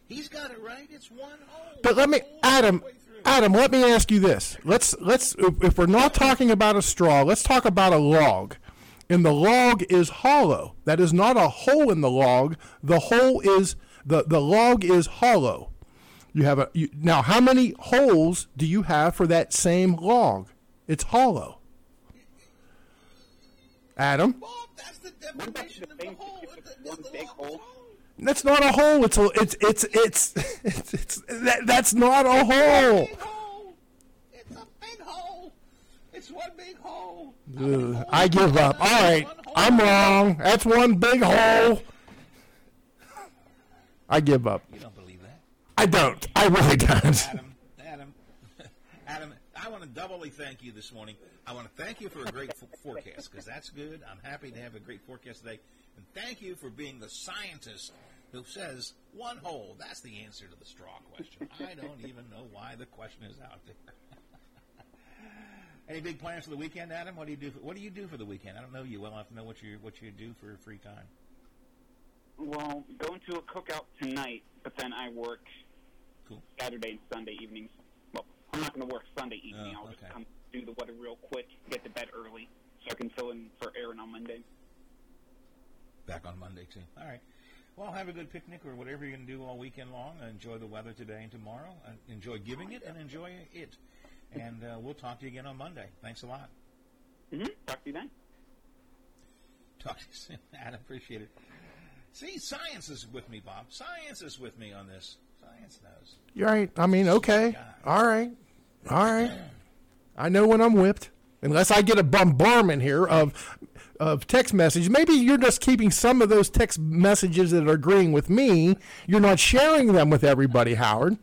He's got it right. It's one hole. But let me, Adam, Adam, let me ask you this. Let's let's if, if we're not talking about a straw, let's talk about a log. And the log is hollow. That is not a hole in the log. The hole is the the log is hollow. You have a you, now. How many holes do you have for that same log? It's hollow. Adam, One big hole. <laughs> that's not a hole. It's a it's it's it's it's, it's that, that's not a hole. Big hole. It's one big hole. Ugh, I give up. All right, I'm wrong. That's one big hole. I give up. You don't believe that? I don't. I really don't. Adam, Adam, <laughs> Adam, I want to doubly thank you this morning. I want to thank you for a great f- forecast because that's good. I'm happy to have a great forecast today. And thank you for being the scientist who says one hole. That's the answer to the straw question. <laughs> I don't even know why the question is out there. <laughs> Any big plans for the weekend, Adam? What do you do? For, what do you do for the weekend? I don't know you well enough to know what you what you do for free time. Well, going to a cookout tonight, but then I work Cool. Saturday and Sunday evenings. Well, I'm not going to work Sunday evening. Oh, I'll just come do the weather real quick, get to bed early, so I can fill in for Aaron on Monday. Back on Monday too. All right. Well, have a good picnic or whatever you're going to do all weekend long. Enjoy the weather today and tomorrow. Uh, enjoy giving it and enjoy it. And uh, we'll talk to you again on Monday. Thanks a lot. Mm-hmm. Talk to you then. Talk to you soon, <laughs> Adam. Appreciate it. See, science is with me, Bob. Science is with me on this. Science knows. You're right. I mean, okay. All right. All right. <clears throat> I know when I'm whipped. Unless I get a bombardment here of of text messages. Maybe you're just keeping some of those text messages that are agreeing with me. You're not sharing them with everybody, Howard.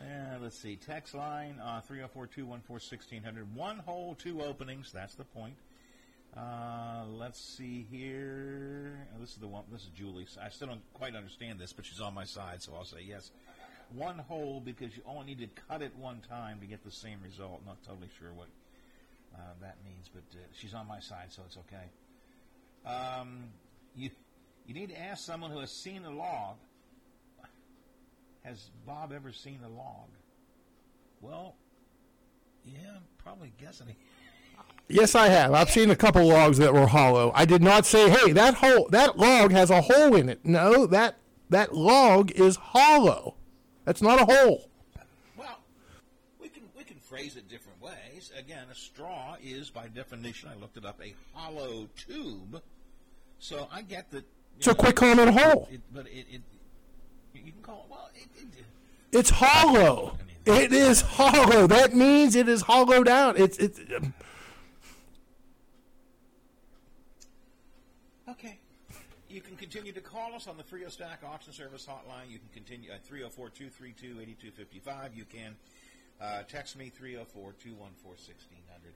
Uh, let's see. Text line uh, 304 214 1600. One hole, two openings. That's the point. Uh, let's see here. Oh, this is the one. This is Julie. I still don't quite understand this, but she's on my side, so I'll say yes. One hole because you only need to cut it one time to get the same result. Not totally sure what uh, that means, but uh, she's on my side, so it's okay. Um, you you need to ask someone who has seen a log. Has Bob ever seen a log? Well, yeah, I'm probably guessing. Yes, I have. I've seen a couple logs that were hollow. I did not say, "Hey, that hole, that log has a hole in it." No, that that log is hollow. That's not a hole. Well, we can we can phrase it different ways. Again, a straw is by definition. I looked it up. A hollow tube. So I get that. you So quit calling it a hole. It, but it, it you can call it well. It, it, It's hollow. It is hollow. That means it is hollowed out. It's it's. um, Okay. You can continue to call us on the Frio Stack Auction Service hotline. You can continue at 304 232 8255. You can uh, text me 304 214 1600.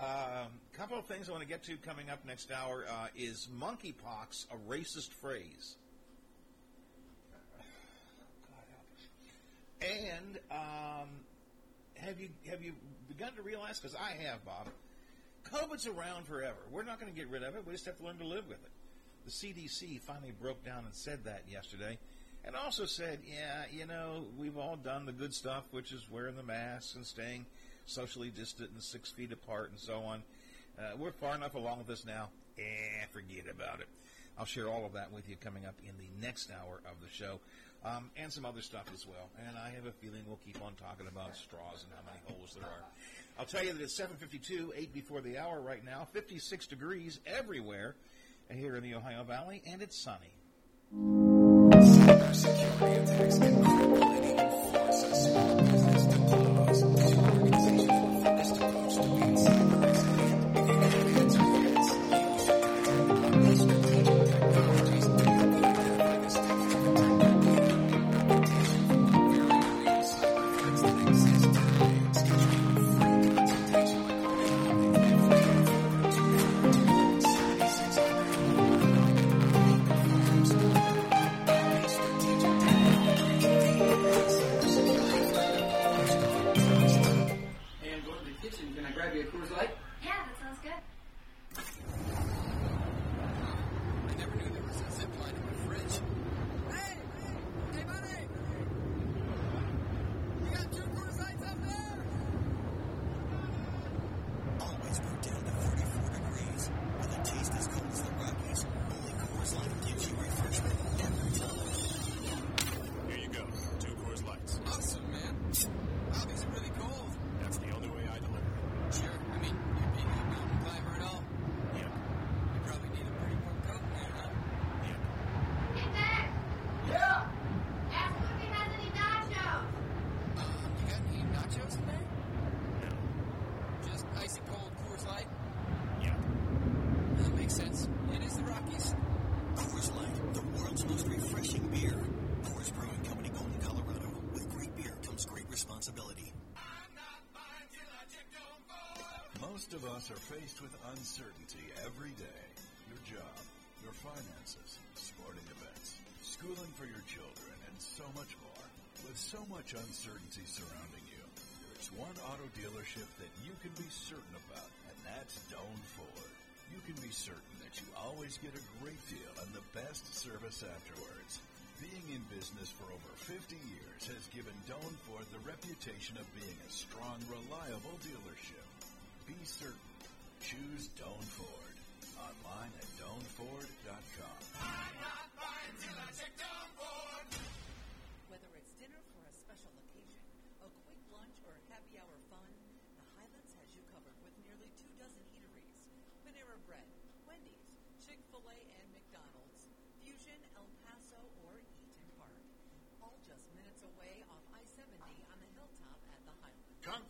A couple of things I want to get to coming up next hour uh, is monkeypox a racist phrase? And um, have you have you begun to realize? Because I have, Bob. COVID's around forever. We're not going to get rid of it. We just have to learn to live with it. The CDC finally broke down and said that yesterday, and also said, yeah, you know, we've all done the good stuff, which is wearing the masks and staying socially distant and six feet apart and so on. Uh, we're far enough along with this now. Eh, forget about it. I'll share all of that with you coming up in the next hour of the show, um, and some other stuff as well. And I have a feeling we'll keep on talking about straws and how many holes there are. I'll tell you that it's 7:52, eight before the hour right now. 56 degrees everywhere here in the Ohio Valley, and it's sunny. Cybersecurity attacks can enforce us. Business to. Most of us are faced with uncertainty every day. Your job, your finances, sporting events, schooling for your children, and so much more. With so much uncertainty surrounding you, there's one auto dealership that you can be certain about, and that's Doan Ford. You can be certain that you always get a great deal and the best service afterwards. Being in business for over 50 years has given Doan Ford the reputation of being a strong, reliable dealership. Be certain. Choose Doan Ford. Online at doanford.com.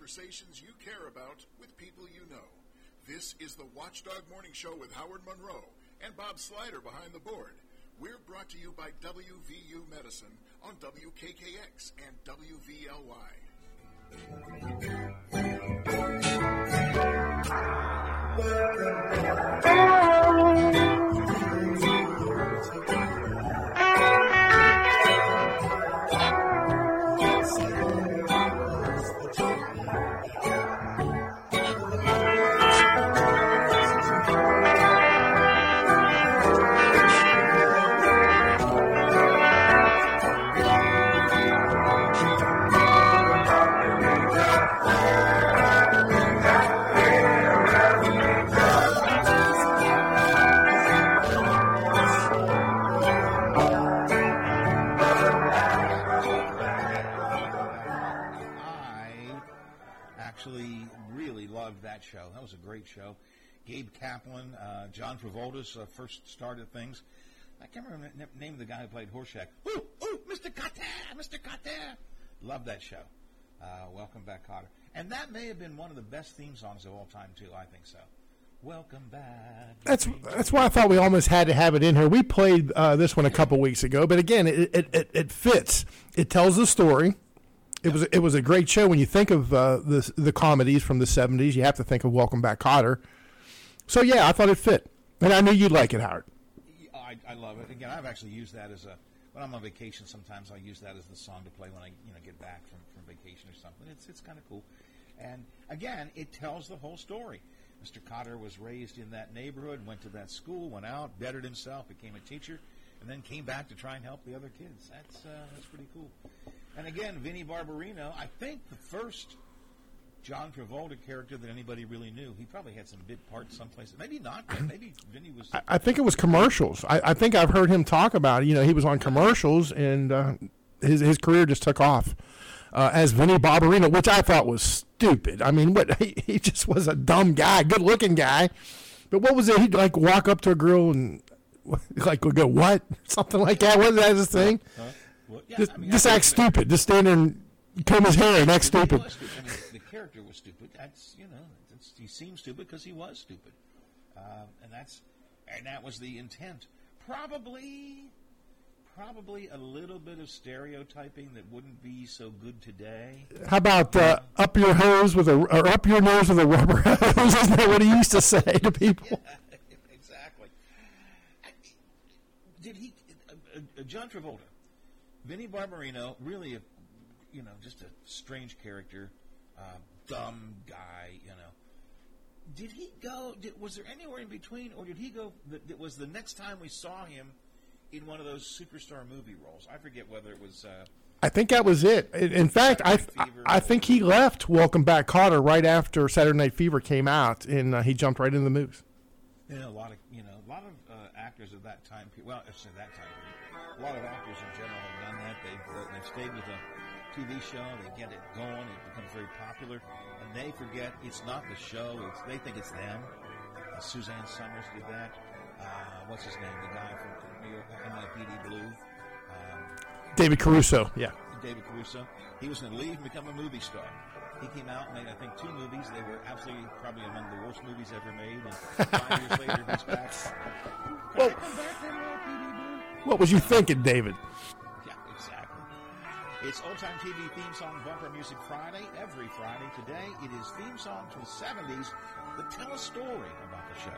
Conversations you care about with people you know. This is the Watchdog Morning Show with Howard Monroe and Bob Slider behind the board. We're brought to you by WVU Medicine on WKKX and WVLY. Show. Gabe Kaplan, uh, John Travolta's uh, first started things. I can't remember the name of the guy who played Horshack. Ooh, ooh, Mr. Kotter, Mr. Kotter. Love that show. Uh, Welcome back, Kotter. And that may have been one of the best theme songs of all time too. I think so. Welcome back. That's that's why I thought we almost had to have it in here. We played uh, this one a couple weeks ago, but again, it, it, it, it fits. It tells the story. It was it was a great show. When you think of uh, the the comedies from the seventies, you have to think of Welcome Back, Kotter. So yeah, I thought it fit, and I knew you'd like it, Howard. I, I love it. Again, I've actually used that as a when I'm on vacation. Sometimes I use that as the song to play when I you know get back from, from vacation or something. It's it's kind of cool. And again, it tells the whole story. Mr. Kotter was raised in that neighborhood, went to that school, went out, bettered himself, became a teacher, and then came back to try and help the other kids. That's uh, that's pretty cool. And again, Vinnie Barbarino, I think the first John Travolta character that anybody really knew. He probably had some bit parts someplace. Maybe not. Maybe Vinnie was. I, I think it was commercials. I, I think I've heard him talk about. it. You know, he was on commercials, and uh, his his career just took off uh, as Vinnie Barbarino, which I thought was stupid. I mean, what <laughs> he, he just was a dumb guy, good looking guy. But what was it? He'd like walk up to a girl and <laughs> like go what <laughs> something like that. Wasn't that his thing? Huh? Well, yeah, just I mean, just act stupid. Just stand there and comb his hair and act stupid. stupid. I mean, the character was stupid. That's you know, he seemed stupid because he was stupid, uh, and that's and that was the intent. Probably, probably a little bit of stereotyping that wouldn't be so good today. How about uh, up your hose with a or up your nose with a rubber <laughs> hose? Isn't that what he used to say to people? <laughs> <laughs> exactly. Did he? Uh, uh, John Travolta, Vinnie Barbarino, really, a, you know, just a strange character, uh, dumb guy, you know. Did he go? Did, was there anywhere in between, or did he go? That, was the next time we saw him in one of those superstar movie roles. I forget whether it was. Uh, I think that was it. In fact, I I think he left Welcome Back, Kotter right after Saturday Night Fever came out, and uh, he jumped right into the movies. Know, a lot of you know, a lot of uh, actors of that time. Well, say that time period. A lot of actors in general have done that. They've uh, they've stayed with a TV show. They get it going. It becomes very popular, and they forget it's not the show. It's they think it's them. Uh, Suzanne Somers did that. Uh, what's his name? The guy from New York, NYPD Blue. Um, David Caruso, yeah. David Caruso. He was going to leave and become a movie star. He came out and made, I think, two movies. They were absolutely probably among the worst movies ever made. And five years later, he's back. <laughs> Well- What was you thinking, David? Yeah, exactly. It's Old Time TV Theme Song Bumper Music Friday, every Friday. Today, it is theme song to the 70s that tell a story about the show.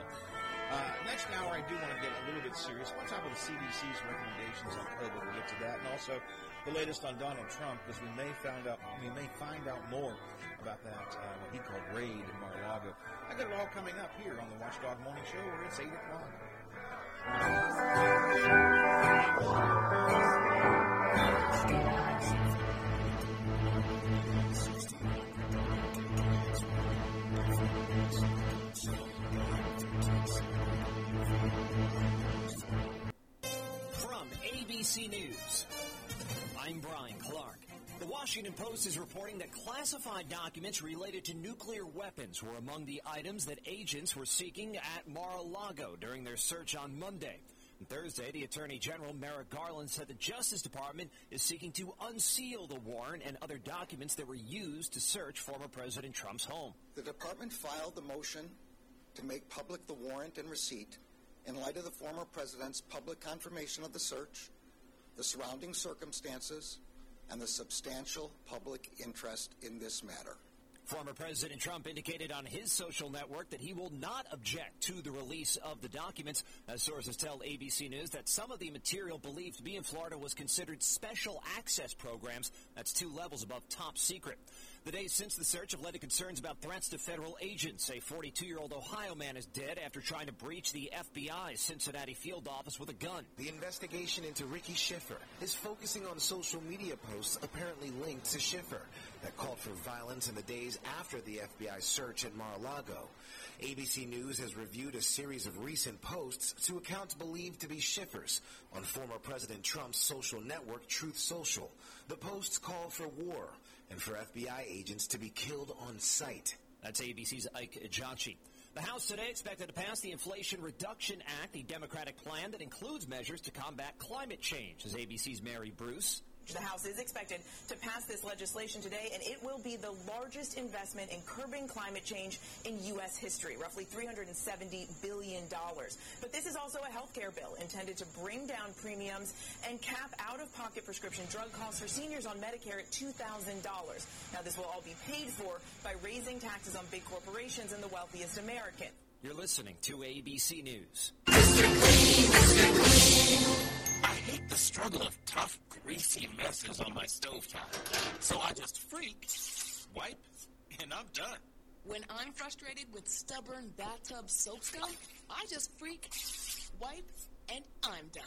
Uh, next hour, I do want to get a little bit serious. On top of the CDC's recommendations on COVID, we'll get to that, and also the latest on Donald Trump, because we may found out we may find out more about that uh, what he called raid in Mar-a-Lago. I got it all coming up here on the Watchdog Morning Show, where it's eight o'clock. From ABC News, I'm Brian Clark. The Washington Post is reporting that classified documents related to nuclear weapons were among the items that agents were seeking at Mar-a-Lago during their search on Monday. On Thursday, the Attorney General Merrick Garland said the Justice Department is seeking to unseal the warrant and other documents that were used to search former President Trump's home. The department filed the motion to make public the warrant and receipt in light of the former president's public confirmation of the search, the surrounding circumstances, and the substantial public interest in this matter. Former President Trump indicated on his social network that he will not object to the release of the documents. As sources tell ABC News that some of the material believed to be in Florida was considered special access programs. That's two levels above top secret. The days since the search have led to concerns about threats to federal agents. A 42 year old Ohio man is dead after trying to breach the FBI's Cincinnati field office with a gun. The investigation into Ricky Shiffer is focusing on social media posts apparently linked to Shiffer that called for violence in the days after the FBI search at Mar-a-Lago. ABC News has reviewed a series of recent posts to accounts believed to be Shiffer's on former President Trump's social network Truth Social. The posts call for war and for FBI agents to be killed on sight. That's ABC's Ike Ejiochi. The House today expected to pass the Inflation Reduction Act, the Democratic plan that includes measures to combat climate change, as ABC's Mary Bruce. The House is expected to pass this legislation today, and it will be the largest investment in curbing climate change in U.S. history, roughly $370 billion. But this is also a health care bill intended to bring down premiums and cap out-of-pocket prescription drug costs for seniors on Medicare at $2,000. Now, this will all be paid for by raising taxes on big corporations and the wealthiest American. You're listening to ABC News. I hate the struggle of tough, greasy messes on my stovetop. So I just freak, wipe, and I'm done. When I'm frustrated with stubborn bathtub soap scum, I just freak, wipe, and I'm done.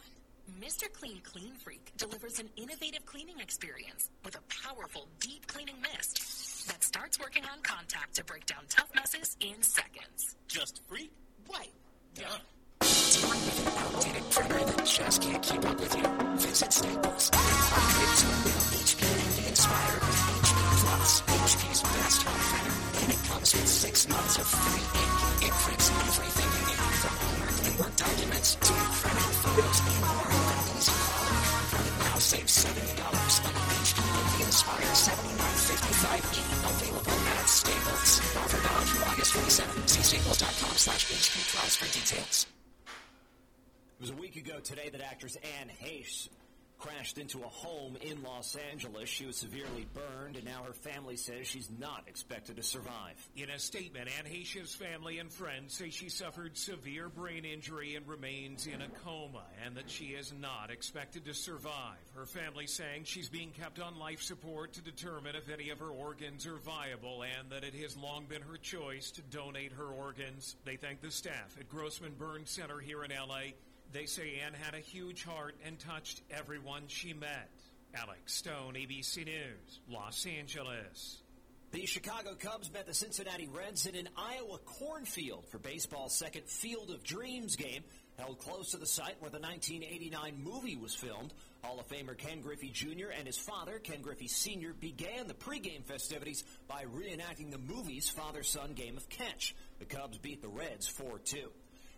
Mr. Clean Clean Freak delivers an innovative cleaning experience with a powerful deep cleaning mist that starts working on contact to break down tough messes in seconds. Just freak, wipe, done. Outdated printer that just can't keep up with you? Visit Staples. Upgrade to a new HP Envy Inspire with HP Plus, HP's best home printer. And it comes with six months of free ink. It prints everything you need, from homework and work documents to incredible photos and more with an easy quality. Now save $70 on HP Envy Inspire 7955E. Available at Staples. Offer valid through August 27. See staples.com slash HP for details. It was a week ago today that actress Anne Heche crashed into a home in Los Angeles. She was severely burned, and now her family says she's not expected to survive. In a statement, Anne Heche's family and friends say she suffered severe brain injury and remains in a coma, and that she is not expected to survive. Her family saying she's being kept on life support to determine if any of her organs are viable, and that it has long been her choice to donate her organs. They thank the staff at Grossman Burn Center here in LA. They say Anne had a huge heart and touched everyone she met. Alex Stone, ABC News, Los Angeles. The Chicago Cubs met the Cincinnati Reds in an Iowa cornfield for baseball's second Field of Dreams game, held close to the site where the 1989 movie was filmed. Hall of Famer Ken Griffey Jr. and his father, Ken Griffey Sr., began the pregame festivities by reenacting the movie's father-son game of catch. The Cubs beat the Reds 4-2.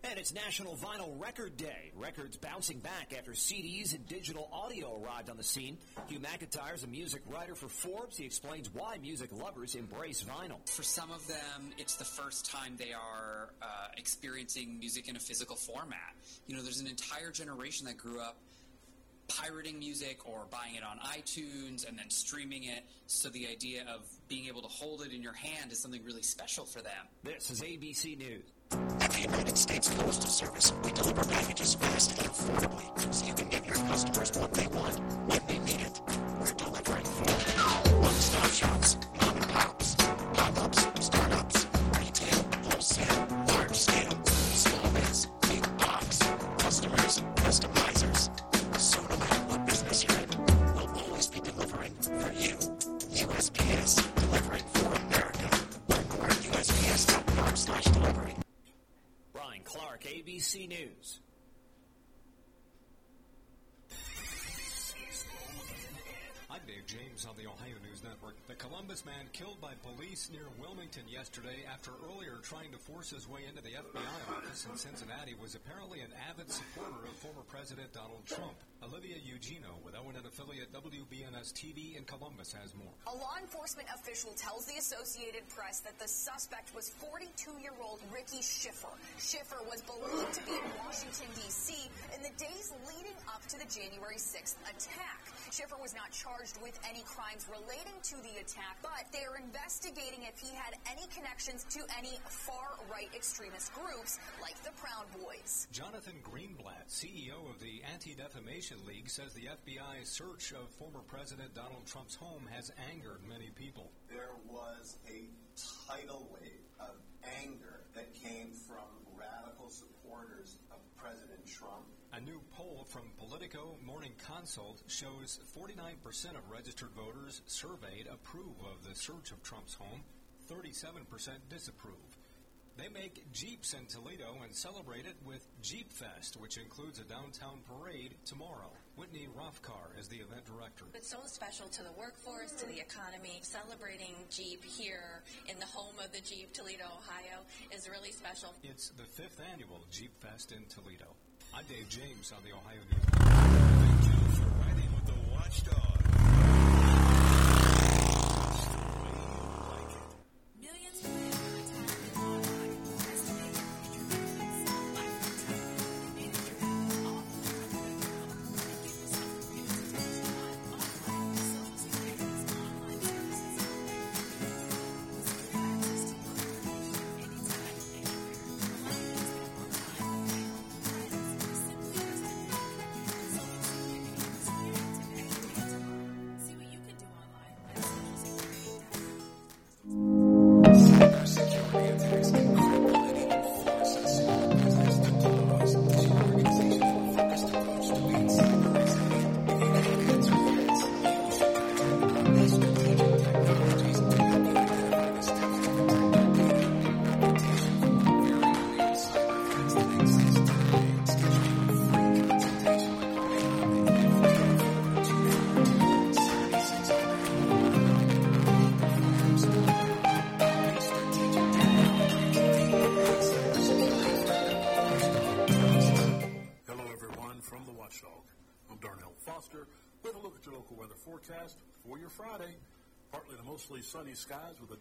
And it's National Vinyl Record Day. Records bouncing back after CDs and digital audio arrived on the scene. Hugh McIntyre is a music writer for Forbes. He explains why music lovers embrace vinyl. For some of them, it's the first time they are uh, experiencing music in a physical format. You know, there's an entire generation that grew up pirating music or buying it on iTunes and then streaming it. So the idea of being able to hold it in your hand is something really special for them. This is ABC News. At the United States Postal Service, we deliver packages fast and affordably so you can give your customers what they want when they need it. We're delivering for near Wilmington yesterday after earlier trying to force his way into the FBI office in Cincinnati was apparently an avid supporter of former President Donald Trump. Olivia Eugenio with ONN affiliate WBNS TV in Columbus has more. A law enforcement official tells the Associated Press that the suspect was 42-year-old Ricky Shiffer. Shiffer was believed to be in Washington, D.C. in the days leading up to the January 6th attack. Shiffer was not charged with any crimes relating to the attack, but they are investigating if he had any connections to any far-right extremist groups like the Proud Boys. Jonathan Greenblatt, CEO of the Anti-Defamation League, says the FBI's search of former President Donald Trump's home has angered many people. there was a tidal wave of anger that came from radical supporters of President Trump. A new poll from Politico Morning Consult shows 49% of registered voters surveyed approve of the search of Trump's home, 37% disapprove. They make Jeeps in Toledo and celebrate it with Jeep Fest, which includes a downtown parade tomorrow. Whitney Rothkar is the event director. It's so special to the workforce, to the economy. Celebrating Jeep here in the home of the Jeep, Toledo, Ohio, is really special. It's the fifth annual Jeep Fest in Toledo. I'm Dave James on the Ohio News. Thank you for riding with the Watchdog.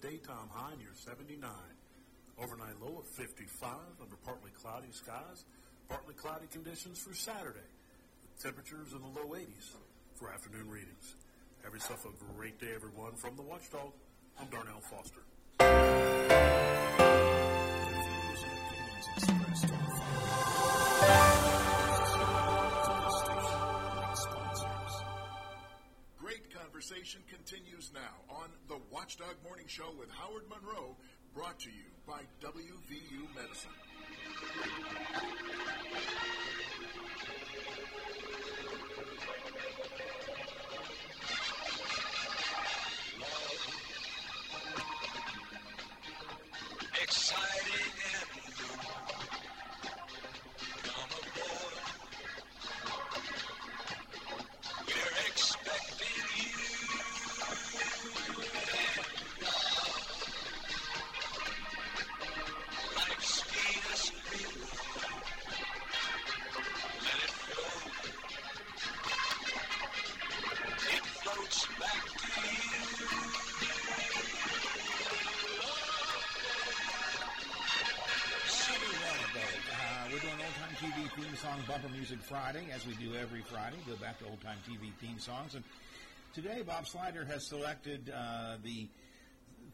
Daytime high near 79. Overnight low of 55 under partly cloudy skies. Partly cloudy conditions for Saturday. Temperatures in the low 80s for afternoon readings. Have yourself a great day, everyone. From the Watchdog, I'm Darnell Foster. Great conversation continues now on the Watchdog Morning Show with Howard Monroe, brought to you by WVU Medicine. Music Friday, as we do every Friday. Go back to old time TV theme songs, and today Bob Slider has selected uh, the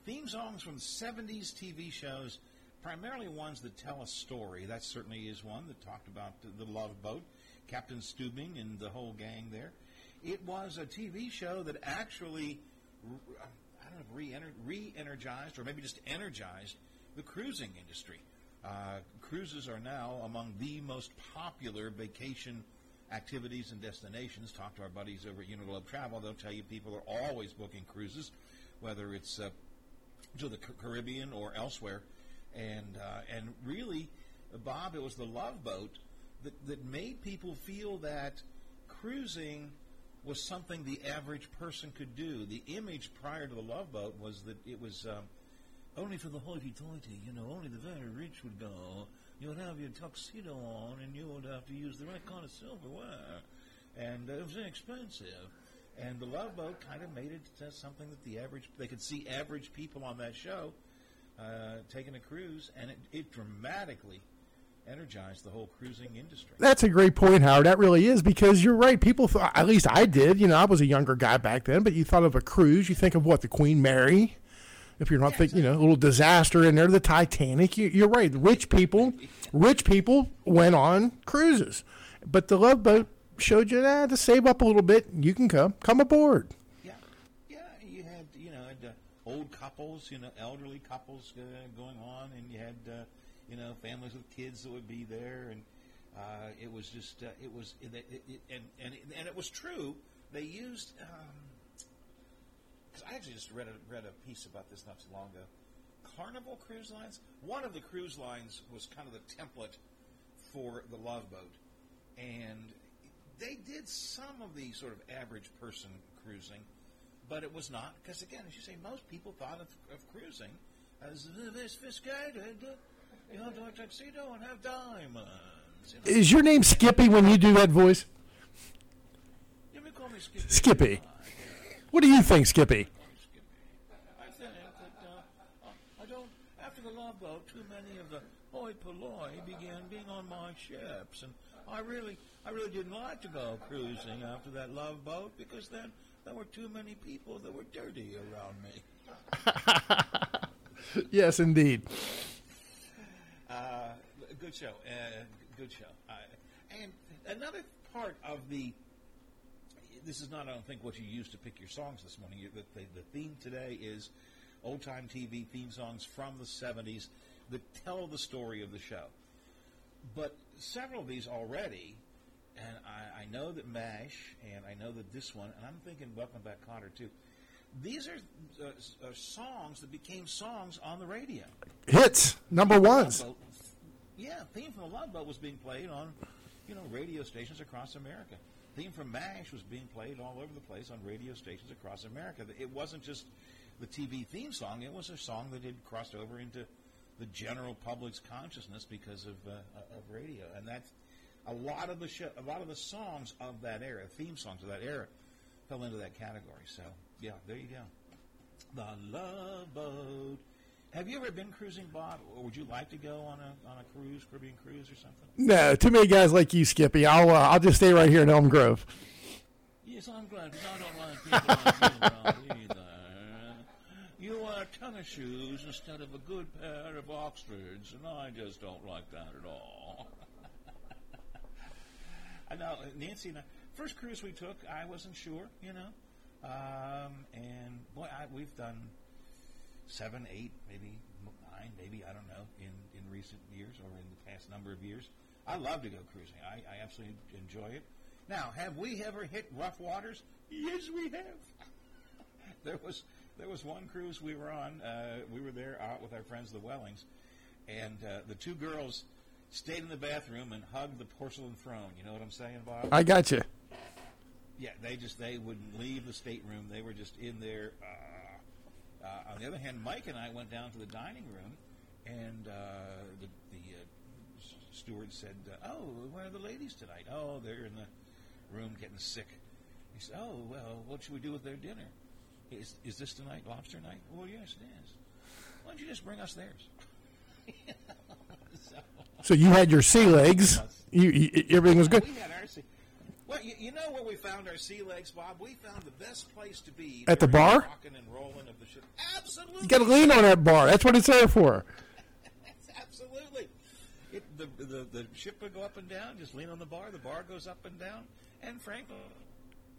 theme songs from 70s TV shows, primarily ones that tell a story. That certainly is one that talked about the, Love Boat, Captain Stubing, and the whole gang there. It was a TV show that actually, I don't know, re-ener- re-energized or maybe just energized the cruising industry. Uh, cruises are now among the most popular vacation activities and destinations. Talk to our buddies over at Uniglobe Travel; they'll tell you people are always booking cruises, whether it's uh, to the Caribbean or elsewhere. And uh, and really, Bob, it was the Love Boat that that made people feel that cruising was something the average person could do. The image prior to the Love Boat was that it was um, only for the hoity-toity. You know, only the very rich would go. You would have your tuxedo on, and you would have to use the right kind of silverware, and uh, it was inexpensive. And the Love Boat kind of made it something that the average they could see average people on that show uh, taking a cruise, and it, it dramatically energized the whole cruising industry. That's a great point, Howard. That really is because you're right. People thought, at least I did. You know, I was a younger guy back then, but you thought of a cruise, you think of what the Queen Mary. If you're not thinking, you know, a little disaster in there, the Titanic. You, you're right. Rich people, rich people went on cruises, but the Love Boat showed you that to save up a little bit. You can come, come aboard. Yeah, yeah. You had you know had, uh, old couples, you know, elderly couples uh, going on, and you had uh, you know families with kids that would be there, and uh, it was just uh, it was it, it, it, and and and it was true. They used. Um, 'cause I actually just read a, read a piece about this not too long ago. Carnival Cruise Lines. One of the cruise lines was kind of the template for the Love Boat, and they did some of the sort of average person cruising, but it was not because again, as you say, most people thought of, of cruising as this sophisticated. You know, to a tuxedo and have diamonds. You know? Is your name Skippy when you do that voice? You may call me Skippy. Skippy. What do you think, Skippy? I think that uh, I don't. After the Love Boat, too many of the hoi polloi began being on my ships, and I really, I really didn't like to go cruising after that Love Boat because then there were too many people that were dirty around me. <laughs> yes, indeed. Uh, good show. Uh, good show. Uh, and another part of the. This is not, I don't think, what you used to pick your songs this morning. You, the, the, the theme today is old time TV theme songs from the 70s that tell the story of the show. But several of these already, and I, I know that MASH, and I know that this one, and I'm thinking Welcome Back Kotter too. These are uh, uh, songs that became songs on the radio. Hits number ones. Yeah, theme from the Love Boat was being played on, you know, radio stations across America. Theme from MASH was being played all over the place on radio stations across America. It wasn't just the TV theme song; it was a song that had crossed over into the general public's consciousness because of uh, of radio, and that's a lot of the a lot of the songs of that era, theme songs of that era, fell into that category. So yeah, there you go. The Love Boat. Have you ever been cruising, Bob, or would you like to go on a on a cruise, Caribbean cruise, or something? No, too many guys like you, Skippy. I'll uh, I'll just stay right here in Elm Grove. Yes, I'm glad because I don't like people like you either. You wear tennis shoes instead of a good pair of Oxfords, and I just don't like that at all. <laughs> I know Nancy and I. First cruise we took, I wasn't sure, you know, um, and boy, I, we've done seven, eight, maybe nine, maybe I don't know, in in recent years or in the past number of years. I love to go cruising. I, I absolutely enjoy it. Now, have we ever hit rough waters? Yes, we have. <laughs> there was there was one cruise we were on. Uh, we were there out with our friends the Wellings, and uh, the two girls stayed in the bathroom and hugged the porcelain throne. You know what I'm saying, Bob? I got you. Yeah, they just they wouldn't leave the stateroom. They were just in there. Uh, uh, on the other hand, Mike and I went down to the dining room, and uh, the, the uh, steward said, uh, "Oh, where are the ladies tonight? Oh, they're in the room getting sick." He said, "Oh, well, what should we do with their dinner? Is is this tonight lobster night? Well, yes, it is. Why don't you just bring us theirs?" <laughs> so, So you had your sea <laughs> legs. You, you everything was good. We had our sea. Well, you, you know where we found our sea legs, Bob? We found the best place to be At the bar? rocking and rolling of the ship. Absolutely. You got to lean on that bar. That's what it's there for. <laughs> Absolutely. It, the, the the ship would go up and down. Just lean on the bar. The bar goes up and down. And frankly,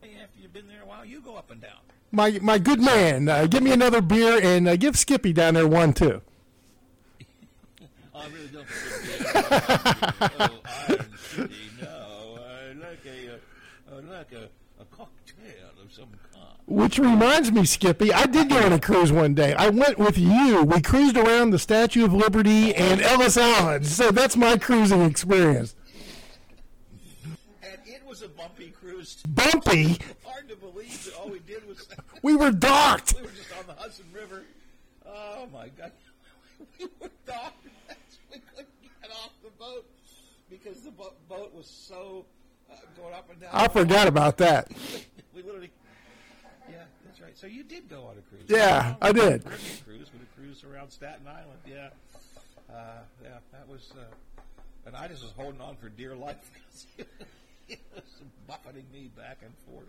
after you've been there a while, you go up and down. My my good man, uh, give me another beer and uh, give Skippy down there one too. <laughs> I really don't. <laughs> oh, I'm kidding. No, I like a, uh, I like a, a cocktail of some kind. Which reminds me, Skippy, I did go on a cruise one day. I went with you. We cruised around the Statue of Liberty and Ellis Island. So that's my cruising experience. And it was a bumpy cruise. Bumpy? Hard to believe that all we did was. <laughs> We were docked. we were just on the Hudson River. Oh my God. <laughs> We were docked. <laughs> We couldn't get off the boat because the bo- boat was so uh, going up and down. I forgot about that. <laughs> we literally. Yeah, that's right. So you did go on a cruise. Yeah, I did. Caribbean cruise with a cruise around Staten Island. Yeah, uh, yeah, that was. Uh, and I just was holding on for dear life <laughs> it was buffeting me back and forth.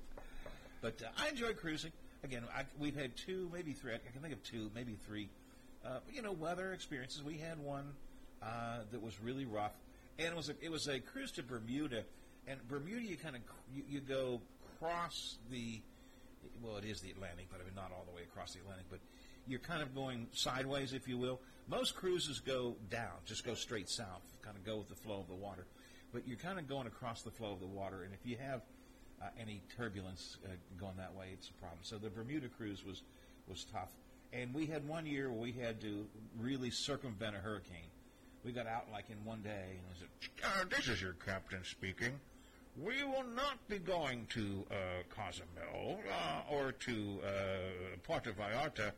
But uh, I enjoy cruising. Again, I, we've had two, maybe three. I can think of two, maybe three. Uh, you know, weather experiences. We had one uh, that was really rough, and it was a, it was a cruise to Bermuda. And Bermuda, you kind of you, you go cross the well, it is the Atlantic, but I mean not all the way across the Atlantic, but you're kind of going sideways, if you will. Most cruises go down, just go straight south, kind of go with the flow of the water. But you're kind of going across the flow of the water, and if you have uh, any turbulence uh, going that way, it's a problem. So the Bermuda cruise was was tough, and we had one year where we had to really circumvent a hurricane. We got out like in one day, and said, uh, "This is your captain speaking. We will not be going to uh, Cozumel uh, or to uh, Puerto Vallarta.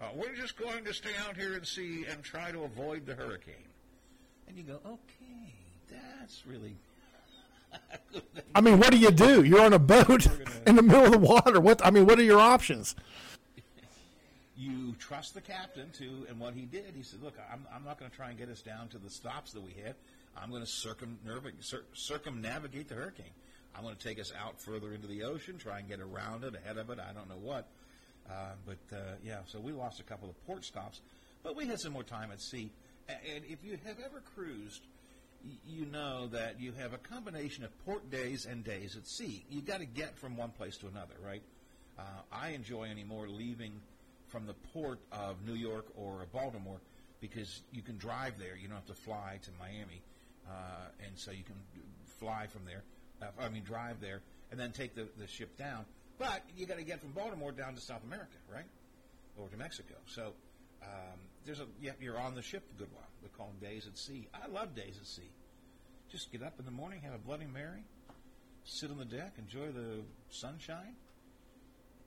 Uh, we're just going to stay out here and see and try to avoid the hurricane." And you go, "Okay, that's really." <laughs> I mean, what do you do? You're on a boat <laughs> in the middle of the water. What? I mean, what are your options? <laughs> you trust the captain to, and what he did, he said, "Look, I'm, I'm not going to try and get us down to the stops that we had. I'm going to circumnavigate, the hurricane. I'm going to take us out further into the ocean, try and get around it, ahead of it. I don't know what, uh, but uh, yeah. So we lost a couple of port stops, but we had some more time at sea. And if you have ever cruised, you know that you have a combination of port days and days at sea. You've got to get from one place to another, right? Uh, I enjoy anymore leaving from the port of New York or Baltimore because you can drive there. You don't have to fly to Miami, uh, and so you can fly from there. Uh, I mean, drive there and then take the, the ship down. But you got to get from Baltimore down to South America, right, or to Mexico. So um, there's a yeah, you're on the ship a good while. We call them days at sea. I love days at sea. Just get up in the morning, have a Bloody Mary, sit on the deck, enjoy the sunshine,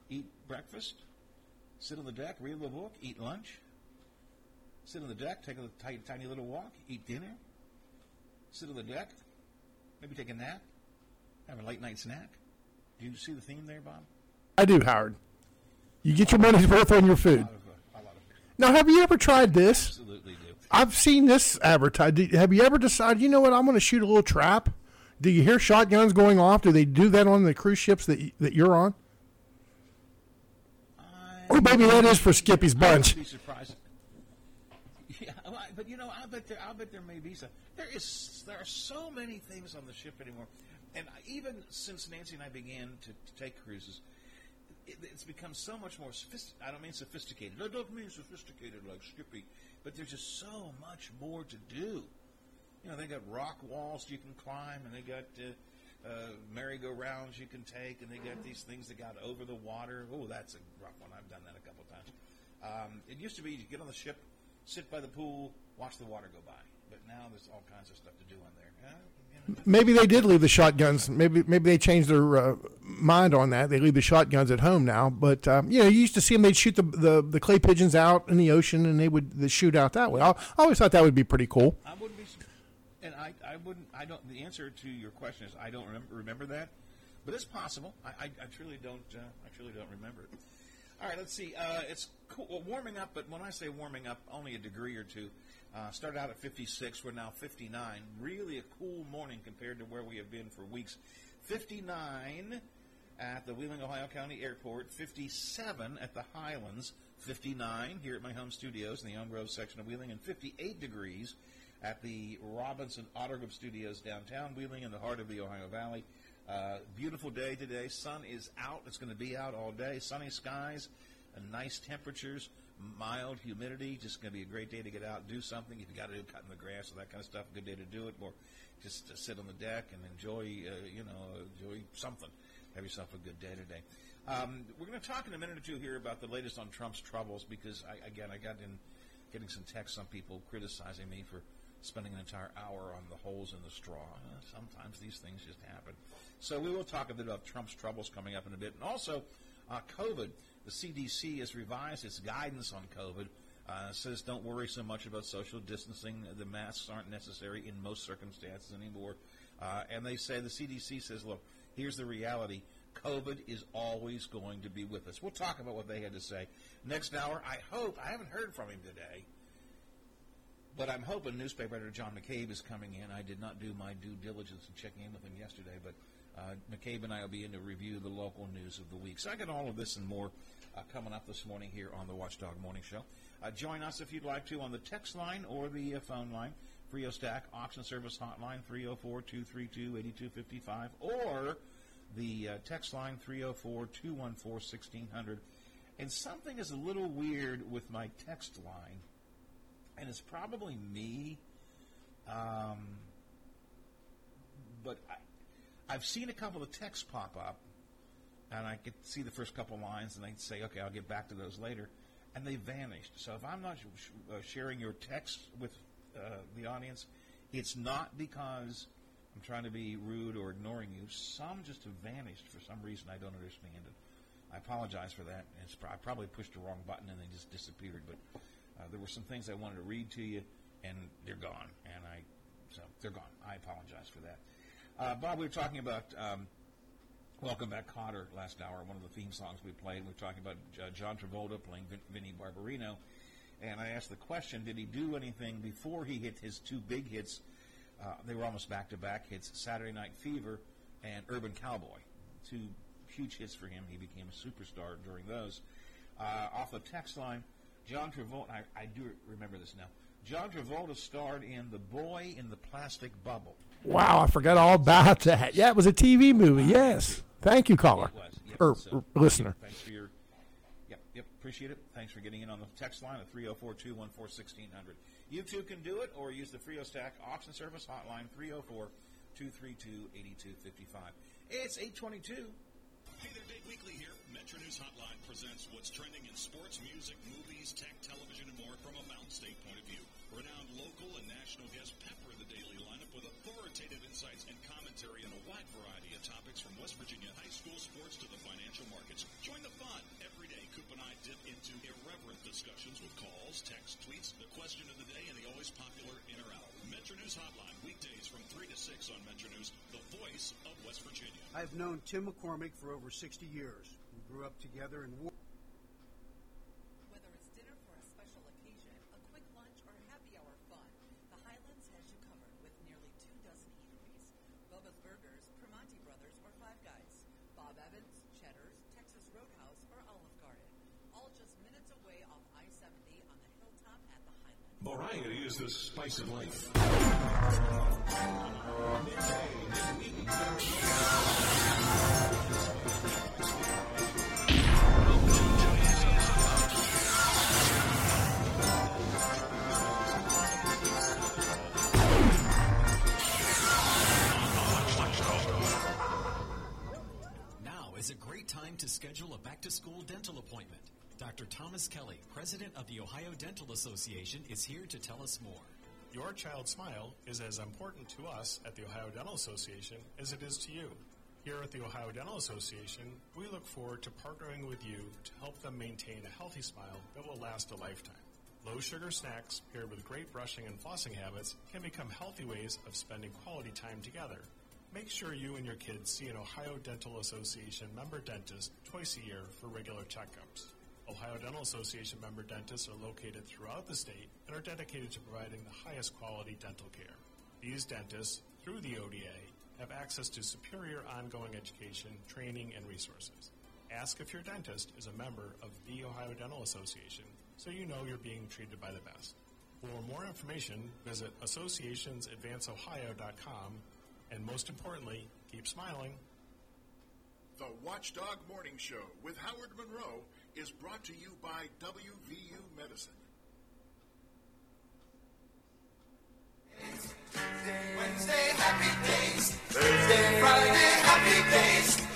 eat breakfast, sit on the deck, read a little book, eat lunch, sit on the deck, take a tiny little walk, eat dinner, sit on the deck, maybe take a nap, have a late night snack. Do you see the theme there, Bob? I do, Howard. You get your money's worth on your food. Uh, now, have you ever tried this? Absolutely do. I've seen this advertised. Have you ever decided, you know what, I'm going to shoot a little trap? Do you hear shotguns going off? Do they do that on the cruise ships that that you're on? Or maybe that is for Skippy's I bunch. be surprised. But you know, I bet there, I bet there may be some. There is, there are so many things on the ship anymore, and even since Nancy and I began to, to take cruises, it, it's become so much more sophisticated. I don't mean sophisticated. I don't mean sophisticated like Skippy, but there's just so much more to do. You know, they got rock walls you can climb, and they got uh, uh, merry-go-rounds you can take, and they got these things that got over the water. Oh, that's a rough one. I've done that a couple times. Um, it used to be you get on the ship, sit by the pool, watch the water go by. But now there's all kinds of stuff to do on there. Uh, you know, Maybe they did leave the shotguns. Maybe maybe they changed their uh, mind on that. They leave the shotguns at home now. But um, you know, you used to see them. They'd shoot the, the, the clay pigeons out in the ocean, and they would they shoot out that way. I, I always thought that would be pretty cool. I wouldn't be, and I, I wouldn't. I don't. The answer to your question is I don't remember, remember that, but it's possible. I, I, I truly don't. Uh, I truly don't remember it. All right, let's see. Uh, it's cool, warming up, but when I say warming up, only a degree or two. Uh, started out at 56. We're now 59. Really a cool morning compared to where we have been for weeks. 59 at the Wheeling, Ohio County Airport. 57 at the Highlands. 59 here at my home studios in the Elm Grove section of Wheeling, and 58 degrees at the Robinson Auto Group Studios downtown Wheeling in the heart of the Ohio Valley. Uh, beautiful day today. Sun is out. It's going to be out all day. Sunny skies, nice temperatures, mild humidity. Just going to be a great day to get out and do something. If you got to do cutting the grass or that kind of stuff, good day to do it. Or just to sit on the deck and enjoy, uh, you know, enjoy something. Have yourself a good day today. Um, we're going to talk in a minute or two here about the latest on Trump's troubles because, I, again, I got in getting some texts, some people criticizing me for spending an entire hour on the holes in the straw. Sometimes these things just happen. So we will talk a bit about Trump's troubles coming up in a bit. And also, uh, COVID. The CDC has revised its guidance on COVID. Uh, says don't worry so much about social distancing. The masks aren't necessary in most circumstances anymore. Uh, and they say the CDC says, look, here's the reality. COVID is always going to be with us. We'll talk about what they had to say next hour. I hope I haven't heard from him today. But I'm hoping newspaper editor John McCabe is coming in. I did not do my due diligence in checking in with him yesterday, but uh, McCabe and I will be in to review the local news of the week. So I got all of this and more uh, coming up this morning here on the Watchdog Morning Show. Uh, join us if you'd like to on the text line or the uh, phone line, Frio Stack Auction Service Hotline 304-232-8255, or the uh, text line 304-214-1600. And something is a little weird with my text line and it's probably me. Um, but I, I've seen a couple of texts pop up, and I could see the first couple lines, and they say, "Okay, I'll get back to those later," and they vanished. So if I'm not sh- uh, sharing your text with uh, the audience, it's not because I'm trying to be rude or ignoring you. Some just have vanished for some reason I don't understand it. I apologize for that. I probably pushed the wrong button and they just disappeared, but. Uh, there were some things I wanted to read to you, and they're gone. And I, so they're gone. I apologize for that. Uh, Bob, we were talking about um, Welcome Back, Kotter last hour. One of the theme songs we played. We were talking about uh, John Travolta playing Vin- Vinnie Barbarino, and I asked the question: Did he do anything before he hit his two big hits? Uh, they were almost back-to-back hits: Saturday Night Fever and Urban Cowboy. Two huge hits for him. He became a superstar during those. Uh, off the text line. John Travolta, I, I do remember this now. John Travolta starred in The Boy in the Plastic Bubble. Wow, I forgot all about that. Yeah, it was a TV movie. Uh, yes. Thank you, caller. Yep. Or er, So, or listener. Thanks for your. Yep, yep. Appreciate it. Thanks for getting in on the text line at 304 214 1600. You too can do it or use the Frio Stack auction service hotline 304 232 8255. It's 822. Hey there, Dave Weekley here. Metro News Hotline presents what's trending in sports, music, movies, tech, television, and more from a Mountain State point of view. Renowned local and national guests pepper the daily lineup with authoritative insights and commentary on a wide variety of topics from West Virginia high school sports to the financial markets. Join the fun. Every day, Coop and I dip into irreverent discussions with calls, texts, tweets, the question of the day, and the always popular in or out. Metro News Hotline Weekdays from 3 to 6 on Metro News, the voice of West Virginia. I've known Tim McCormick for over 60 years. We grew up together in war. Whether it's dinner for a special occasion, a quick lunch, or happy hour fun, the Highlands has you covered with nearly two dozen eateries. Bubba's Burgers, Primanti Brothers, or Five Guys. Bob Evans, Cheddar's, Texas Roadhouse, or Olive Garden. All just minutes away off I-70 on the hilltop at the Highlands. Variety is the spice of life. Schedule a back to school dental appointment. Dr. Thomas Kelly, president of the Ohio Dental Association, is here to tell us more. Your child's smile is as important to us at the Ohio Dental Association as it is to you. Here at the Ohio Dental Association, we look forward to partnering with you to help them maintain a healthy smile that will last a lifetime. Low sugar snacks paired with great brushing and flossing habits can become healthy ways of spending quality time together. Make sure you and your kids see an Ohio Dental Association member dentist twice a year for regular checkups. Ohio Dental Association member dentists are located throughout the state and are dedicated to providing the highest quality dental care. These dentists, through the ODA, have access to superior ongoing education, training, and resources. Ask if your dentist is a member of the Ohio Dental Association so you know you're being treated by the best. For more information, visit associationsadvanceohio.com and most importantly, keep smiling. The Watchdog Morning Show with Howard Monroe is brought to you by WVU Medicine. Wednesday, happy days. Thursday, Friday, happy days.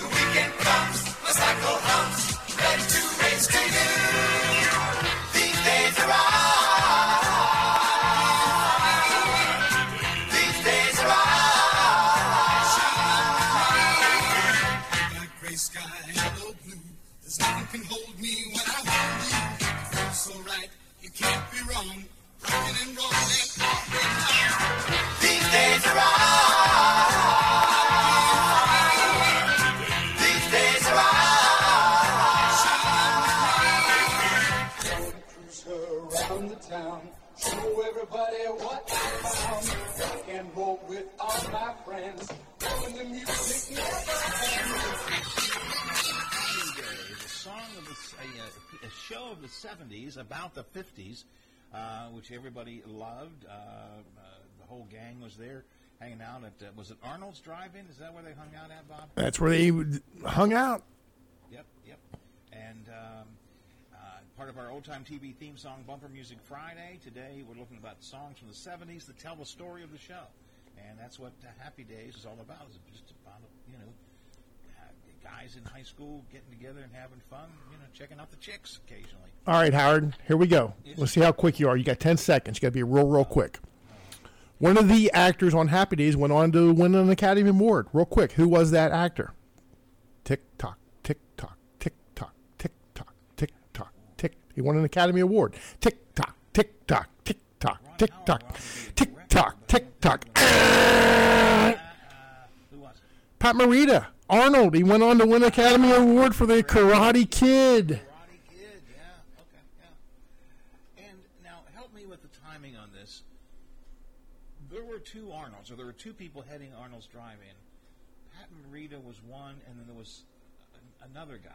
Which everybody loved. Uh, uh, the whole gang was there hanging out at, uh, was it Arnold's Drive-In? Is that where they hung out at, Bob? That's where they hung out. Yep, yep. And um, uh, part of our old time TV theme song, Bumper Music Friday. Today we're looking about songs from the 70s that tell the story of the show. And that's what uh, Happy Days is all about. Is just about, guys in high school getting together and having fun, you know, checking out the chicks occasionally. All right, Howard, here we go. Let's see how quick you are. You got 10 seconds. You got to be real, real quick. One of the actors on Happy Days went on to win an Academy Award. Real quick, who was that actor? Tick tock, tick tock, tick tock, tick tock, tick tock, tick. He won an Academy Award. Tick tock, tick tock, tick tock, tick tock, tick tock, uh-huh. tick tock. Pat Morita, Arnold. He went on to win Academy Award for the Karate Kid. Karate Kid, yeah. Okay, yeah. And now, help me with the timing on this. There were two Arnolds, or there were two people heading Arnold's Drive-In. Pat Morita was one, and then there was a- another guy.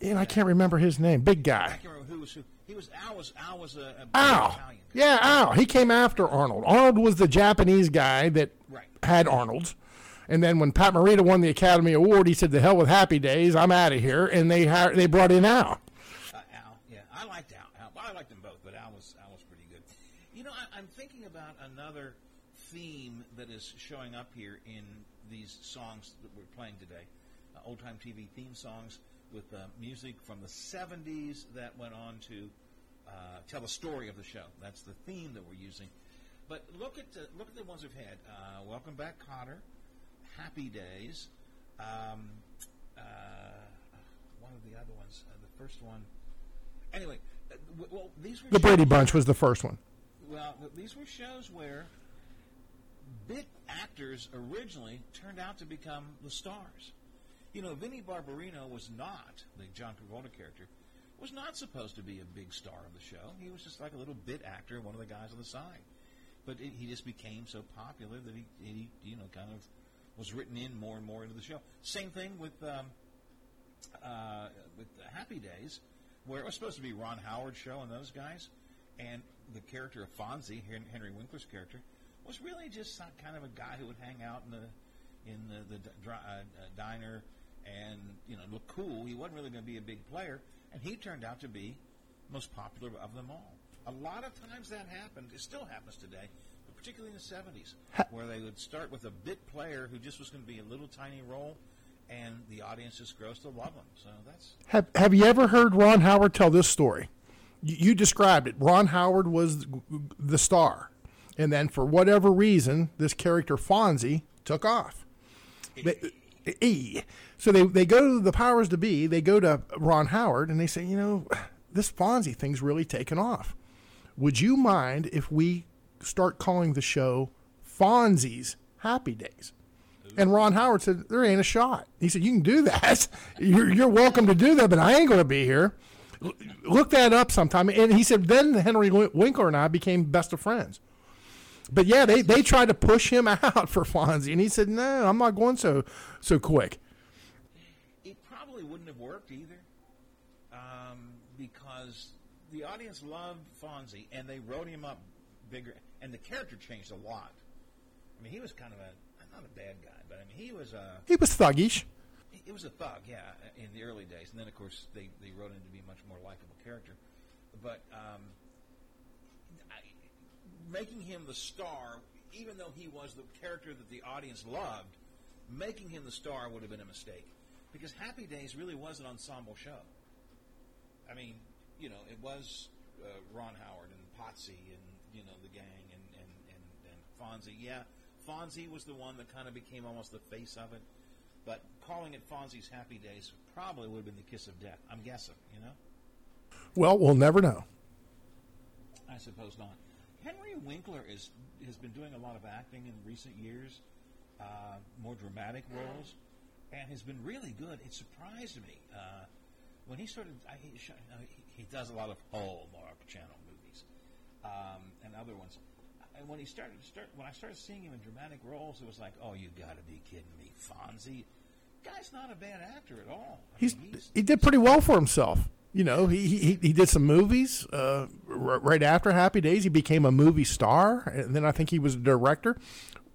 And I can't remember his name. Big I guy. can't remember who was who. He was Al. Was Al was a, a Al. Italian. Yeah, Al. He came after Arnold. Arnold was the Japanese guy that Right. had Arnold's. And then when Pat Morita won the Academy Award, he said, "The hell with Happy Days, I'm out of here." And they hired, they brought in Al. Uh, Al, yeah, I liked Al. Al. I liked them both, but Al was Al was pretty good. You know, I, I'm thinking about another theme that is showing up here in these songs that we're playing today, uh, old time TV theme songs with uh, music from the '70s that went on to uh, tell the story of the show. That's the theme that we're using. But look at the, look at the ones we've had. Uh, Welcome back, Kotter. Happy Days. Um, uh, one of the other ones. Uh, the first one. Anyway, uh, w- well, these were The Brady Bunch was the first one. Well, these were shows where bit actors originally turned out to become the stars. You know, Vinnie Barbarino was not the John Travolta character. Was not supposed to be a big star of the show. He was just like a little bit actor, one of the guys on the side. But it, he just became so popular that he, he, you know, kind of was written in more and more into the show. Same thing with um, uh, with Happy Days, where it was supposed to be Ron Howard's show and those guys, and the character of Fonzie, Henry Winkler's character, was really just some kind of a guy who would hang out in the in the, the dri- uh, uh, diner and you know look cool. He wasn't really going to be a big player, and he turned out to be most popular of them all. A lot of times that happened. It still happens today, particularly in the '70s, where they would start with a bit player who just was going to be a little tiny role, and the audience just grows to love him. So that's Have Have you ever heard Ron Howard tell this story? You, you described it. Ron Howard was the star, and then for whatever reason, this character Fonzie took off. They, E. So they, they go to the powers to be, they go to Ron Howard, and they say, you know, this Fonzie thing's really taken off. Would you mind if we start calling the show Fonzie's Happy Days? And Ron Howard said, there ain't a shot. He said, you can do that. <laughs> You're, you're welcome to do that, but I ain't going to be here. Look that up sometime. And he said, then Henry Winkler and I became best of friends. But yeah, they, they tried to push him <laughs> out for Fonzie, and he said, "No, I'm not going so so quick." it probably wouldn't have worked either, um, because the audience loved Fonzie and they wrote him up bigger, and the character changed a lot. I mean, he was kind of a not a bad guy, but I mean, he was a He was thuggish. he was a thug, yeah, in the early days, and then of course they they wrote him to be a much more likable character. But um, I, making him the star, even though he was the character that the audience loved, making him the star would have been a mistake because Happy Days really was an ensemble show. I mean, you know, it was uh, Ron Howard and Potsy and you know the gang and and, and and Fonzie. Yeah, Fonzie was the one that kind of became almost the face of it. But calling it Fonzie's Happy Days probably would have been the kiss of death. I'm guessing, you know. Well, we'll never know. I suppose not. Henry Winkler is has been doing a lot of acting in recent years, uh, more dramatic roles, and has been really good. It surprised me uh, when he started. I, he, he, he does a lot of Hallmark Channel movies um, and other ones. And when he started, start, when I started seeing him in dramatic roles, it was like, oh, you got to be kidding me, Fonzie. Guy's not a bad actor at all. I He's mean, he's he did pretty well for himself. You know, he he, he did some movies. Uh, r- right after Happy Days, he became a movie star, and then I think he was a director.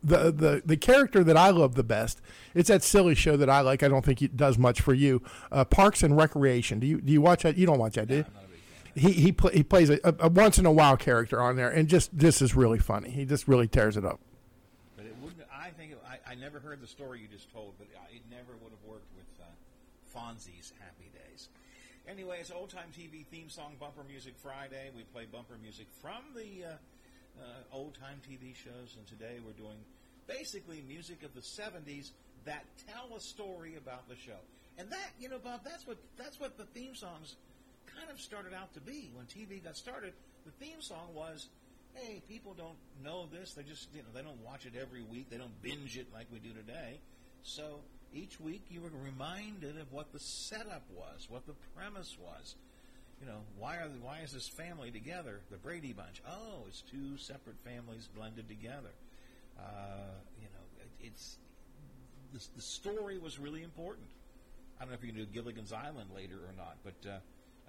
The the the character that I love the best, it's that silly show that I like. I don't think it does much for you. Uh, Parks and Recreation. Do you do you watch that? You don't watch that, do you? He he he plays a, a, a once in a while character on there, and just this is really funny. He just really tears it up. But it wouldn't. I think it, I, I never heard the story you just told, but it never would have worked with uh, Fonzie's Happy Days. Anyway, it's old time TV theme song bumper music Friday. We play bumper music from the uh, uh, old time TV shows, and today we're doing basically music of the '70s that tell a story about the show. And that, you know, Bob, that's what that's what the theme songs kind of started out to be. When TV got started, the theme song was hey, people don't know this. They just, you know, they don't watch it every week. They don't binge it like we do today. So each week you were reminded of what the setup was, what the premise was. You know, why are the, why is this family together? The Brady Bunch. Oh, it's two separate families blended together. Uh, you know, it, it's the, the story was really important. I don't know if you can do Gilligan's Island later or not, but uh,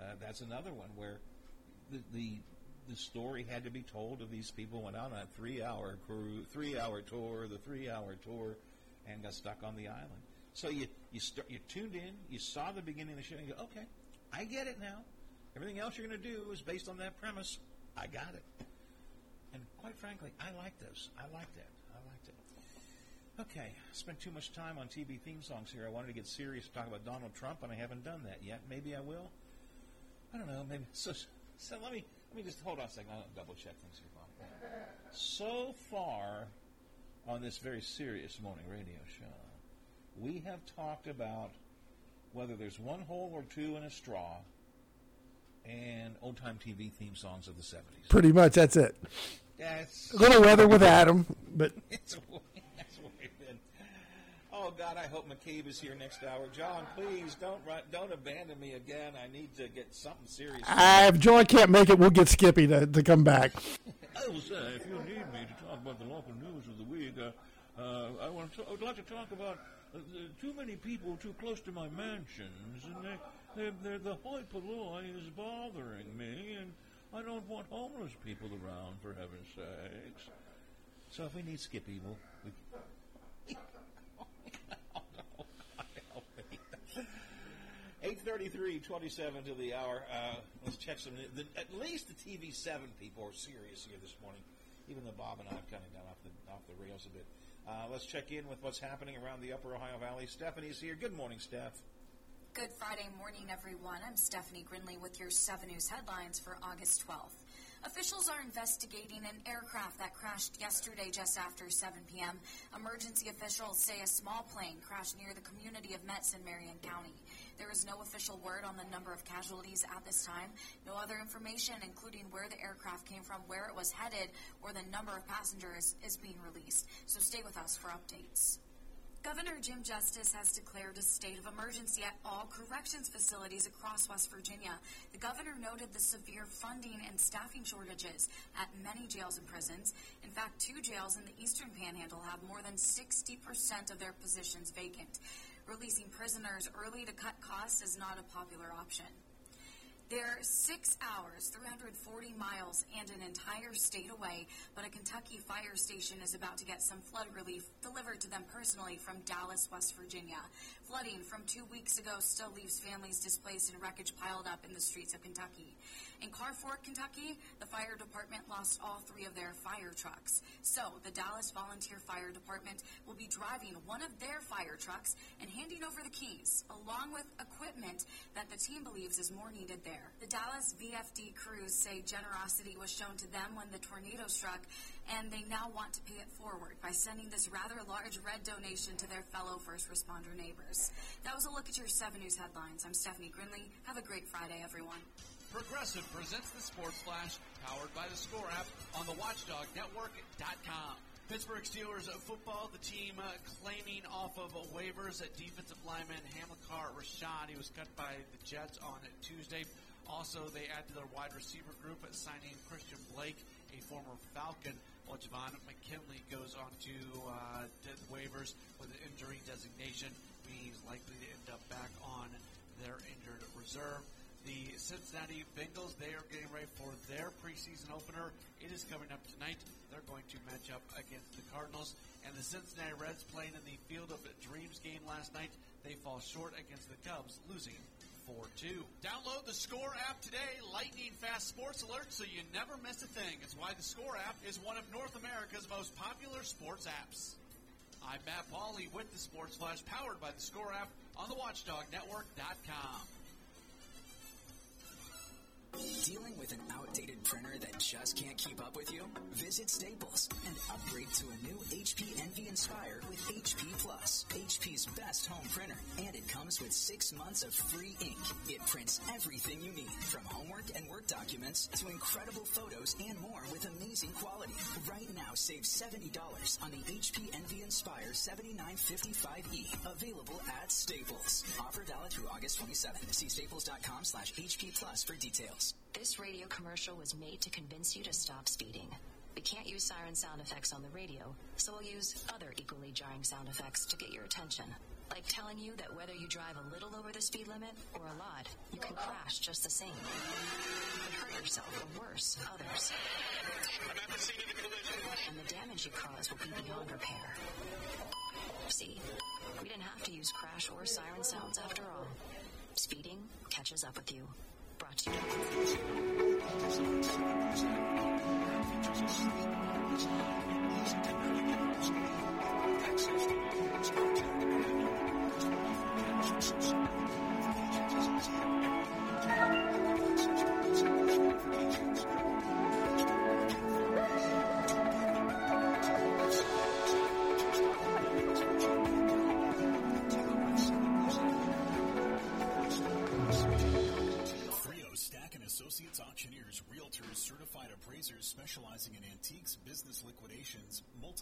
uh, that's another one where the, the the story had to be told of these people went out on a three hour three hour tour, the three hour tour, and got stuck on the island. So you you start, you tuned in, you saw the beginning of the show, and you go, okay, I get it now. Everything else you're going to do is based on that premise. I got it. And quite frankly, I like those. I like that. I liked it. Okay, I spent too much time on TV theme songs here. I wanted to get serious talk about Donald Trump, and I haven't done that yet. Maybe I will. I don't know. Maybe so. So let me let me just hold on a second. I'll double check things here, Bob. So far on this very serious morning radio show, we have talked about whether there's one hole or two in a straw, and old time TV theme songs of the 70s. Pretty much, that's it. That's A little weather with Adam, but <laughs> it's way, that's way been. Oh God, I hope McCabe is here next hour. John, please don't run, don't abandon me again. I need to get something serious. uh, if John can't make it, we'll get Skippy to, to come back. <laughs> I will say, if you need me to talk about the local news of the week, uh, uh, I want to. I would like to talk about uh, too many people too close to my mansions, and they, they're, they're, the hoi polloi is bothering me, and I don't want homeless people around, for heaven's sakes. So if we need Skippy, we'll. We, Eight thirty-three, twenty-seven to the hour. Uh, let's check some. The, at least the TV seven people are serious here this morning. Even though Bob and I have kind of gone off the off the rails a bit. Uh, let's check in with what's happening around the Upper Ohio Valley. Stephanie's here. Good morning, Steph. Good Friday morning, everyone. I'm Stephanie Grinley with your 7 News headlines for August 12th. Officials are investigating an aircraft that crashed yesterday just after 7 p.m. Emergency officials say a small plane crashed near the community of Metz in Marion County. There is no official word on the number of casualties at this time. No other information, including where the aircraft came from, where it was headed, or the number of passengers, is being released. So stay with us for updates. Governor Jim Justice has declared a state of emergency at all corrections facilities across West Virginia. The governor noted the severe funding and staffing shortages at many jails and prisons. In fact, two jails in the eastern panhandle have more than 60% of their positions vacant. Releasing prisoners early to cut costs is not a popular option. They're six hours, 340 miles, and an entire state away, but a Kentucky fire station is about to get some flood relief delivered to them personally from Dallas, West Virginia. Flooding from two weeks ago still leaves families displaced and wreckage piled up in the streets of Kentucky. In Carfork, Kentucky, the fire department lost all three of their fire trucks. So the Dallas Volunteer Fire Department will be driving one of their fire trucks and handing over the keys, along with equipment that the team believes is more needed there. The Dallas VFD crews say generosity was shown to them when the tornado struck, and they now want to pay it forward by sending this rather large red donation to their fellow first responder neighbors. That was a look at your 7 News headlines. I'm Stephanie Grinley. Have a great Friday, everyone. Progressive presents the Sports Flash, powered by the Score app on the WatchdogNetwork.com. Pittsburgh Steelers football, the team uh, claiming off of waivers at defensive lineman Hamilcar Rashed. He was cut by the Jets on Tuesday. Also, they add to their wide receiver group, at signing Christian Blake, a former Falcon, while Javon McKinley goes on to uh, waivers with an injury designation. He's likely to end up back on their injured reserve. The Cincinnati Bengals, they are getting ready for their preseason opener. It is coming up tonight. They're going to match up against the Cardinals. And the Cincinnati Reds playing in the Field of Dreams game last night. They fall short against the Cubs, losing 4-2. Download the Score app today. Lightning fast sports alerts so you never miss a thing. It's why the Score app is one of North America's most popular sports apps. I'm Matt Pauley with the Sports Flash, powered by the Score app on the WatchdogNetwork.com. Dealing with an outdated printer that just can't keep up with you? Visit Staples and upgrade to a new HP Envy Inspire with HP Plus, HP's best home printer. And it comes with six months of free ink. It prints everything you need, from homework and work documents to incredible photos and more with amazing quality. Right now, save $70 on the HP Envy Inspire 7955E, available at Staples. Offer valid through August 27th. See staples.com slash HP Plus for details. This radio commercial was made to convince you to stop speeding. We can't use siren sound effects on the radio, so we'll use other equally jarring sound effects to get your attention. Like telling you that whether you drive a little over the speed limit or a lot, you can crash just the same. You can hurt yourself or worse, others. And the damage you cause will be beyond repair. See, we didn't have to use crash or siren sounds after all. Speeding catches up with you. Brought to you.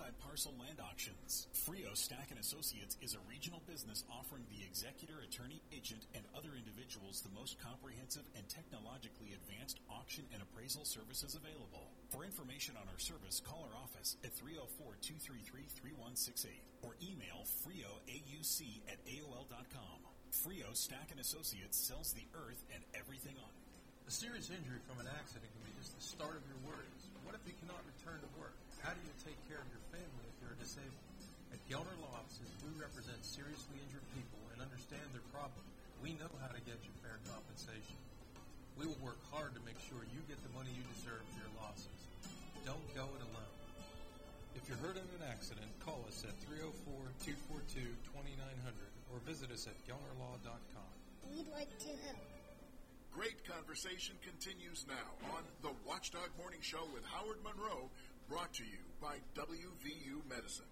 Liquidations, multi-parcel land auctions. Frio Stack and Associates is a regional business offering the executor, attorney, agent, and other individuals the most comprehensive and technologically advanced auction and appraisal services available. For information on our service, call our office at 304-233-3168 or email frioauc at aol.com. Frio Stack and Associates sells the earth and everything on it. A serious injury from an accident can be just the start of your worries. What if you cannot return to work? How do you take care of your family if you're disabled? At Gelner Law Offices, we represent seriously injured people and understand their problem. We know how to get you fair compensation. We will work hard to make sure you get the money you deserve for your losses. Don't go it alone. If you're hurt in an accident, call us at 304-242-2900 or visit us at gelnerlaw.com. We'd like to help. Great conversation continues now on the Watchdog Morning Show with Howard Monroe, brought to you by WVU Medicine.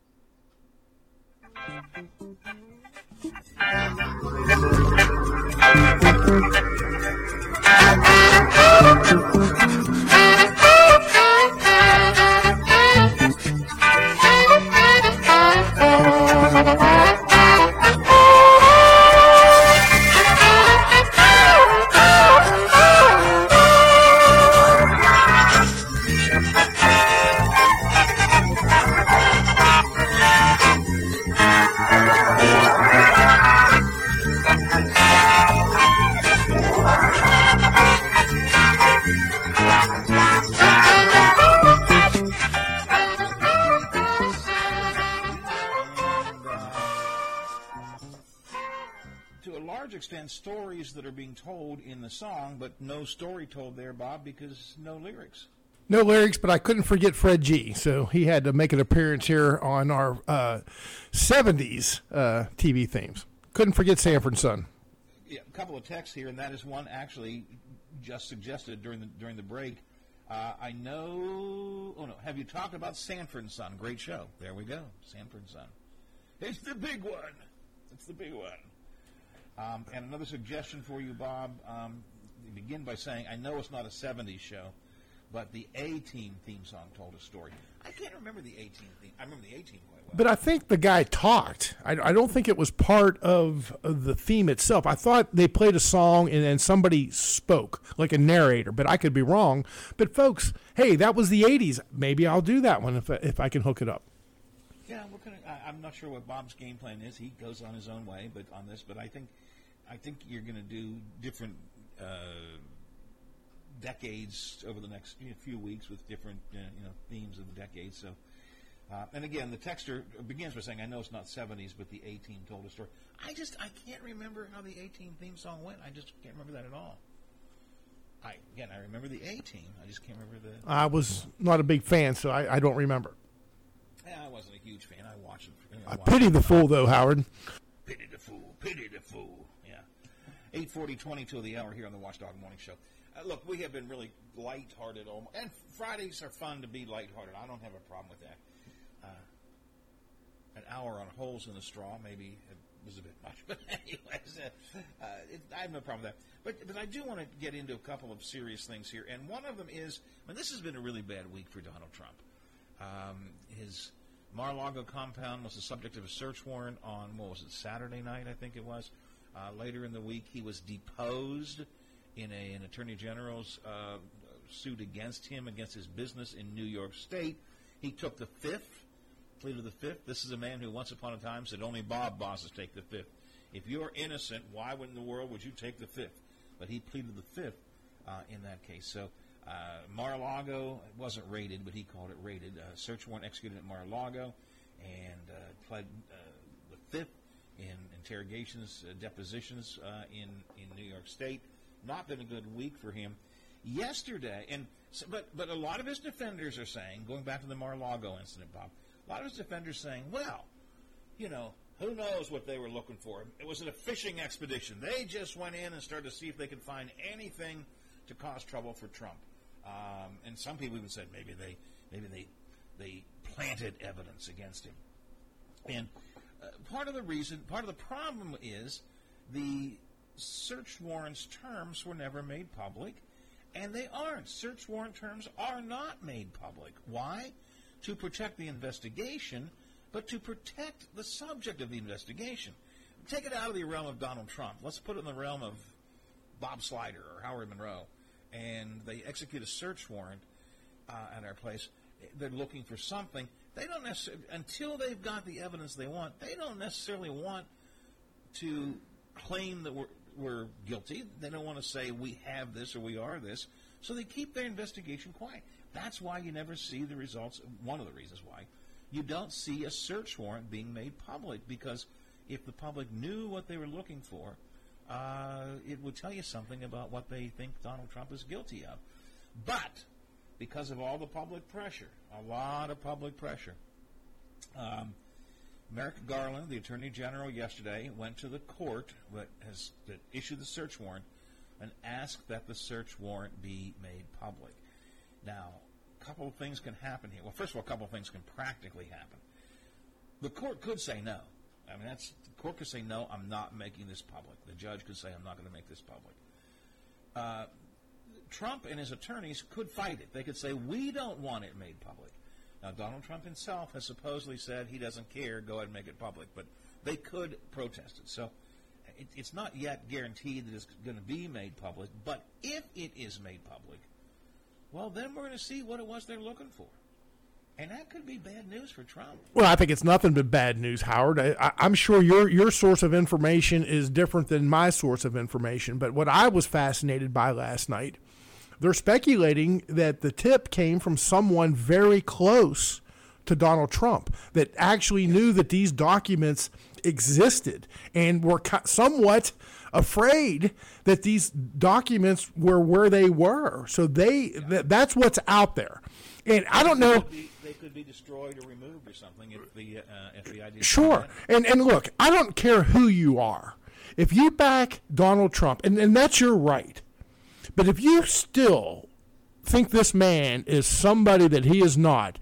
Song, but no story told there, Bob, because no lyrics. No lyrics, but I couldn't forget Fred G. So he had to make an appearance here on our uh, 70s uh, TV themes. Couldn't forget Sanford Son. Yeah, a couple of texts here, and that is one actually just suggested during the during the break. Uh, I know. Oh no, have you talked about Sanford and Son? Great show. There we go, Sanford and Son. It's the big one. It's the big one. Um, and another suggestion for you, Bob. Um, begin by saying, I know it's not a '70s show, but the A Team theme song told a story. I can't remember the A Team theme. I remember the A Team quite well. But I think the guy talked. I, I don't think it was part of, of the theme itself. I thought they played a song and then somebody spoke, like a narrator, but I could be wrong. But folks, hey, that was the 80s. Maybe I'll do that one if, I- if I can hook it up. Yeah, we're gonna. I, I'm not sure what Bob's game plan is. He goes on his own way, but on this, but I think, I think you're going to do different uh, decades over the next you know, few weeks with different uh, you know themes of the decades. So, uh, and again, the texter begins by saying, "I know it's not '70s, but the A Team told a story." I just I can't remember how the A Team theme song went. I just can't remember that at all. I again, I remember the A Team. I just can't remember the. I was not a big fan, so I, I don't remember. Yeah, I wasn't a huge fan. I watched it. you know, I watched pity it. the fool, though, Howard. Pity the fool. Pity the fool. Yeah. 840, 20 till the hour here on the Watchdog Morning Show. Uh, look, we have been really lighthearted, almost, and Fridays are fun to be lighthearted. I don't have a problem with that. Uh, an hour on holes in the straw maybe was a bit much, <laughs> but anyways, uh, uh, it, I have no problem with that. But but I do want to get into a couple of serious things here, and one of them is, I mean, this has been a really bad week for Donald Trump. Um, his Mar-a-Lago compound was the subject of a search warrant on what was it Saturday night? I think it was. Uh, later in the week, he was deposed in a, an attorney general's uh, suit against him against his business in New York State. He took the fifth, pleaded the fifth. This is a man who once upon a time said only Bob bosses take the fifth. If you're innocent, why in the world would you take the fifth? But he pleaded the fifth uh, in that case. So uh, Mar-a-Lago wasn't raided, but he called it raided. Uh, search warrant executed at Mar-a-Lago, and uh, pled uh, the fifth in interrogations, uh, depositions uh, in in New York State. Not been a good week for him. Yesterday, and so, but but a lot of his defenders are saying, going back to the Mar-a-Lago incident, Bob. A lot of his defenders saying, well, you know, who knows what they were looking for? It was a fishing expedition. They just went in and started to see if they could find anything to cause trouble for Trump. Um, and some people even said maybe they maybe they they planted evidence against him. And part of the reason, part of the problem is the search warrant's terms were never made public, And they aren't. Search warrant terms are not made public. Why? To protect the investigation, but to protect the subject of the investigation. Take it out of the realm of Donald Trump. Let's put it in the realm of Bob Slider or Howard Monroe. And they execute a search warrant uh, at our place. They're looking for something. They don't necessarily, until they've got the evidence they want, they don't necessarily want to claim that we're, we're guilty. They don't want to say we have this or we are this. So they keep their investigation quiet. That's why you never see the results. One of the reasons why you don't see a search warrant being made public because if the public knew what they were looking for, uh, it would tell you something about what they think Donald Trump is guilty of. But because of all the public pressure, a lot of public pressure, um, Merrick Garland, the Attorney General, yesterday went to the court that has that issued the search warrant and asked that the search warrant be made public. Now, a couple of things can happen here. Well, first of all, a couple of things can practically happen. The court could say no. I mean, that's the court could say no. I'm not making this public. The judge could say I'm not going to make this public. Uh, Trump and his attorneys could fight it. They could say we don't want it made public. Now, Donald Trump himself has supposedly said he doesn't care. Go ahead and make it public, but they could protest it. So it, it's not yet guaranteed that it's going to be made public. But if it is made public, well, then we're going to see what it was they're looking for. And that could be bad news for Trump. Well, I think it's nothing but bad news, Howard. I, am sure your your source of information is different than my source of information. But what I was fascinated by last night they're speculating that the tip came from someone very close to Donald Trump that actually knew that these documents existed and were somewhat afraid that these documents were where they were. So they th- that's what's out there. And I don't know. they could be destroyed or removed or something if the uh, FBI. Sure. And and look, I don't care who you are. If you back Donald Trump, and, and that's your right. But if you still think this man is somebody that he is not,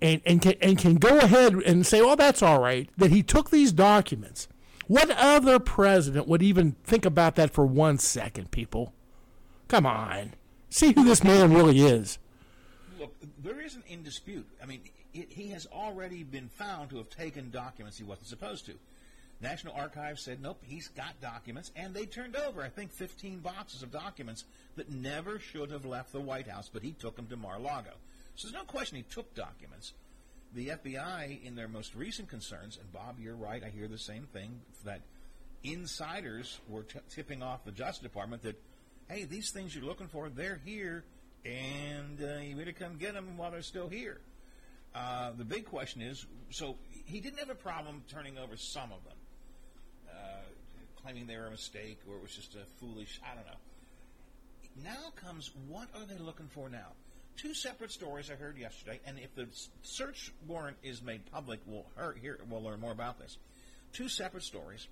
and, and, can, and can go ahead and say, oh, that's all right, that he took these documents, what other president would even think about that for one second, people? Come on. See who this man really is. Look, there isn't in dispute. I mean, it, he has already been found to have taken documents he wasn't supposed to. National Archives said, nope, he's got documents, and they turned over, I think, 15 boxes of documents that never should have left the White House, but he took them to Mar-a-Lago. So there's no question he took documents. The FBI, in their most recent concerns, and Bob, you're right, I hear the same thing, that insiders were t- tipping off the Justice Department that, hey, these things you're looking for, they're here, and uh, you better come get them while they're still here. Uh, the big question is, so he didn't have a problem turning over some of them claiming they were a mistake or it was just a foolish, I don't know. Now comes what are they looking for now? Two separate stories I heard yesterday, and if the search warrant is made public, we'll hear, we'll learn more about this. Two separate stories.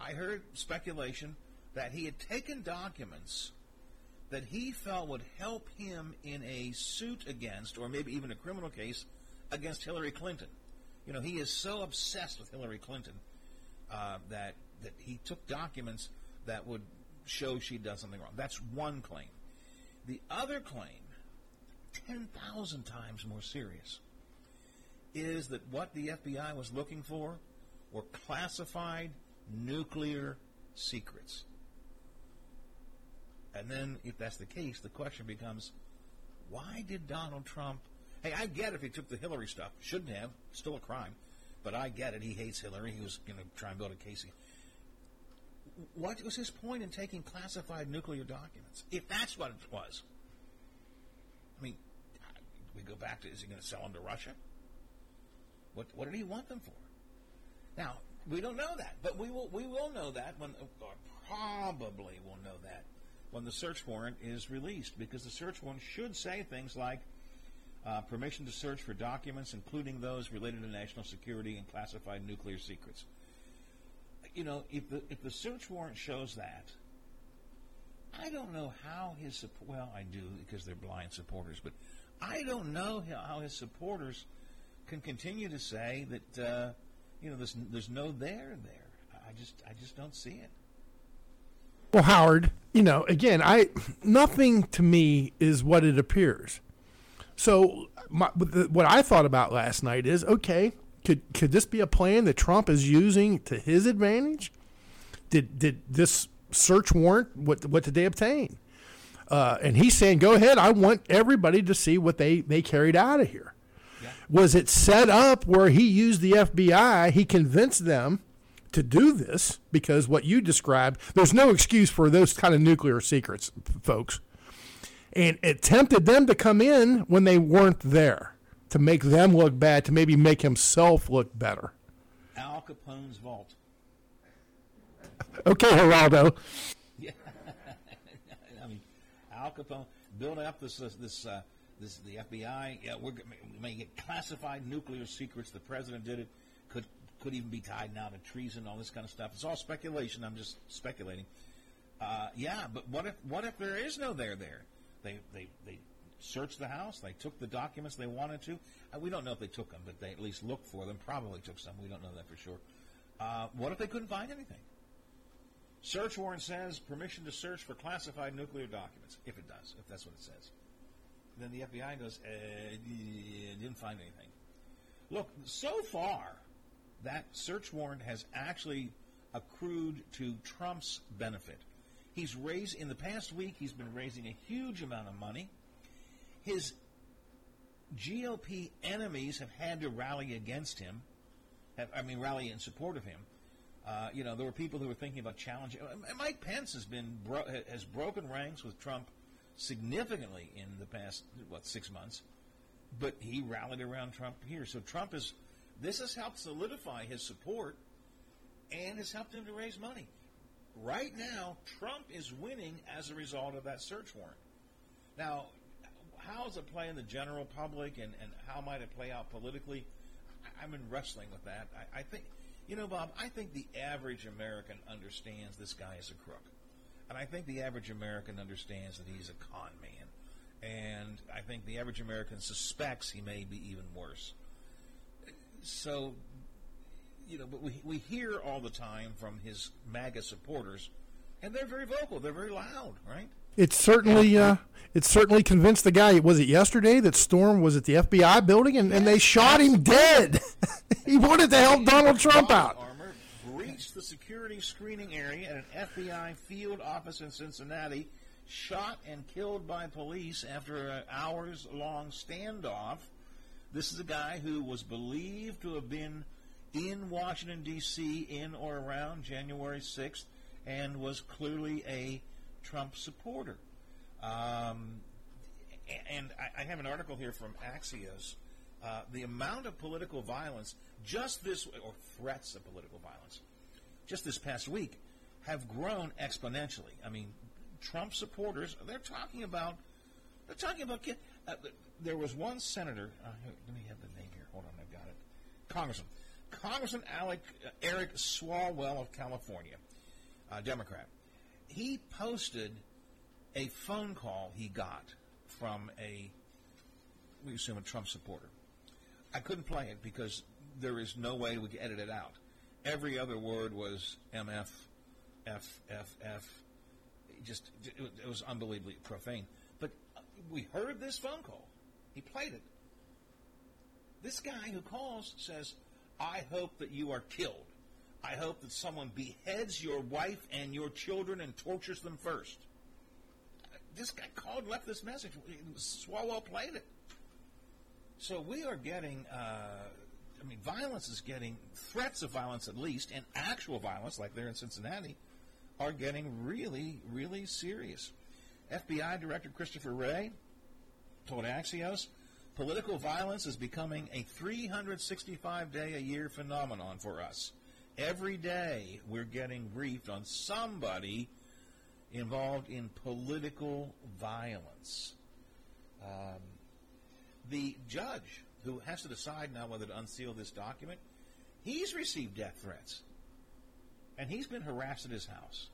I heard speculation that he had taken documents that he felt would help him in a suit against, or maybe even a criminal case against Hillary Clinton. You know, he is so obsessed with Hillary Clinton uh, that that he took documents that would show she'd done something wrong. That's one claim. The other claim, 10,000 times more serious, is that what the FBI was looking for were classified nuclear secrets. And then, if that's the case, the question becomes why did Donald Trump. Hey, I get if he took the Hillary stuff. Shouldn't have. Still a crime. But I get it. He hates Hillary. He was going to try and build a case what was his point in taking classified nuclear documents? If that's what it was. I mean, we go back to is he going to sell them to Russia? What what did he want them for? Now we don't know that, but we will we will know that when or probably will know that when the search warrant is released because the search warrant should say things like uh, permission to search for documents, including those related to national security and classified nuclear secrets you know, if the if the search warrant shows that, I don't know how his support. well, I do because they're blind supporters, but I don't know how his supporters can continue to say that uh, you know there's there's no there there. I just I just don't see it. Well, Howard, you know, again, I nothing to me is what it appears. So my, what I thought about last night is okay. Could could this be a plan that Trump is using to his advantage? Did did this search warrant what what did they obtain? Uh, and he's saying, "Go ahead. I want everybody to see what they they carried out of here." Was it set up where he used the FBI? He convinced them to do this because what you described, there's no excuse for those kind of nuclear secrets, folks. And it tempted them to come in when they weren't there to make them look bad, to maybe make himself look better. Al Capone's vault. Okay, Geraldo. <laughs> Yeah, <laughs> I mean, Al Capone built up this this this, uh, this the FBI. Yeah, we're we may get classified nuclear secrets. The president did it. Could even be tied now to treason, all this kind of stuff. It's all speculation. I'm just speculating. Uh, yeah, but what if what if there is no there there? They they they searched the house. They took the documents they wanted to. Uh, we don't know if they took them, but they at least looked for them. Probably took some. We don't know that for sure. Uh, what if they couldn't find anything? Search warrant says permission to search for classified nuclear documents. If it does, if that's what it says, then the FBI goes, uh, didn't find anything. Look, so far, that search warrant has actually accrued to Trump's benefit. He's raised in the past week. He's been raising a huge amount of money. His GOP enemies have had to rally against him. Have, I mean, rally in support of him. Uh, you know, there were people who were thinking about challenging. uh, Mike Pence has been bro- has broken ranks with Trump significantly in the past what six months, but he rallied around Trump here. So Trump is this has helped solidify his support and has helped him to raise money. Right now, Trump is winning as a result of that search warrant. Now, how does it play in the general public, and, and how might it play out politically? I- I've been wrestling with that. I, I think, you know, Bob, I think the average American understands this guy is a crook. And I think the average American understands that he's a con man. And I think the average American suspects he may be even worse. So, you know, but we, we hear all the time from his MAGA supporters, and they're very vocal, they're very loud, right? It certainly, uh, it certainly convinced the guy. Was it yesterday that Storm was at the FBI building and, and they shot him dead? <laughs> he wanted to help Donald Trump out. Armor breached the security screening area at an FBI field office in Cincinnati, shot and killed by police after an hours long standoff. This is a guy who was believed to have been in Washington, D.C., in or around January 6th, and was clearly a Trump supporter. Um, and I, have an article here from Axios. Uh, the amount of political violence, just this, or threats of political violence, just this past week, have grown exponentially. I mean, Trump supporters, they're talking about, they're talking about, uh, there was one senator, uh, let me have the name here, hold on, I've got it. Congressman. Congressman Alec, uh, Eric Swalwell of California, uh, Democrat. He posted a phone call he got from a, we assume a Trump supporter. I couldn't play it because there is no way we could edit it out. Every other word was MF, F, F, F. Just, it it was unbelievably profane. We heard this phone call. He played it. This guy who calls says, I hope that you are killed. I hope that someone beheads your wife and your children and tortures them first. This guy called and left this message. Swalwell played it. So we are getting, uh, I mean, violence is getting, threats of violence at least, and actual violence, like there in Cincinnati, are getting really, really serious. FBI Director Christopher Wray told Axios political violence is becoming a 365 day a year phenomenon for us. Every day we're getting briefed on somebody involved in political violence. Um, the judge who has to decide now whether to unseal this document, he's received death threats. And he's been harassed at his house.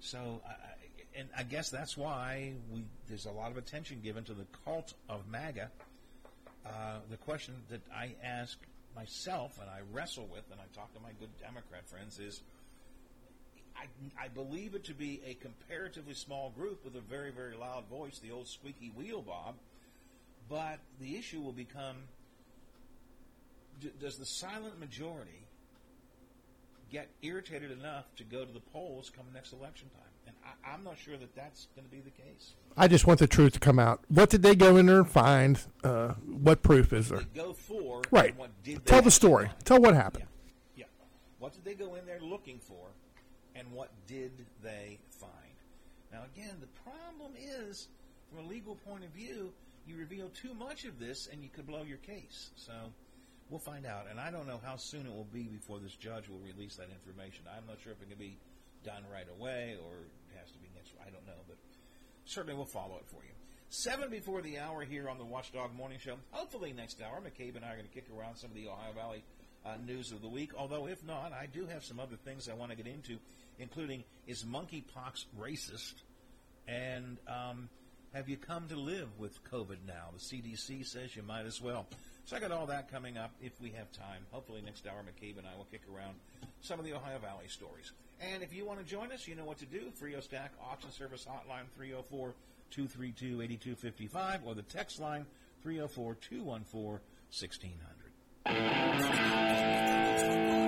So, I- and I guess that's why we there's a lot of attention given to the cult of MAGA. Uh, the question that I ask myself and I wrestle with, and I talk to my good Democrat friends, is I I believe it to be a comparatively small group with a very, very loud voice, the old squeaky wheel, Bob. But the issue will become d- does the silent majority get irritated enough to go to the polls come next election time? And I, I'm not sure that that's going to be the case. I just want the truth to come out. What did they go in there and find? Uh, what proof is there? Go for Right. what did Tell the story. find? Tell what happened. Yeah. What did they go in there looking for, and what did they find? Now, again, the problem is, from a legal point of view, you reveal too much of this, and you could blow your case. So, we'll find out. And I don't know how soon it will be before this judge will release that information. I'm not sure if it can be done right away or it has to be next. I don't know, but certainly we'll follow it for you. Seven before the hour here on the Watchdog Morning Show. Hopefully next hour, McCabe and I are going to kick around some of the Ohio Valley uh, news of the week. Although if not, I do have some other things I want to get into, including is monkeypox racist, and um, have you come to live with COVID now? The CDC says you might as well. So I got all that coming up if we have time. Hopefully next hour, McCabe and I will kick around some of the Ohio Valley stories. And if you want to join us, you know what to do. Frio Stack Auction Service Hotline 304 232 8255 or the text line 304 214 1600.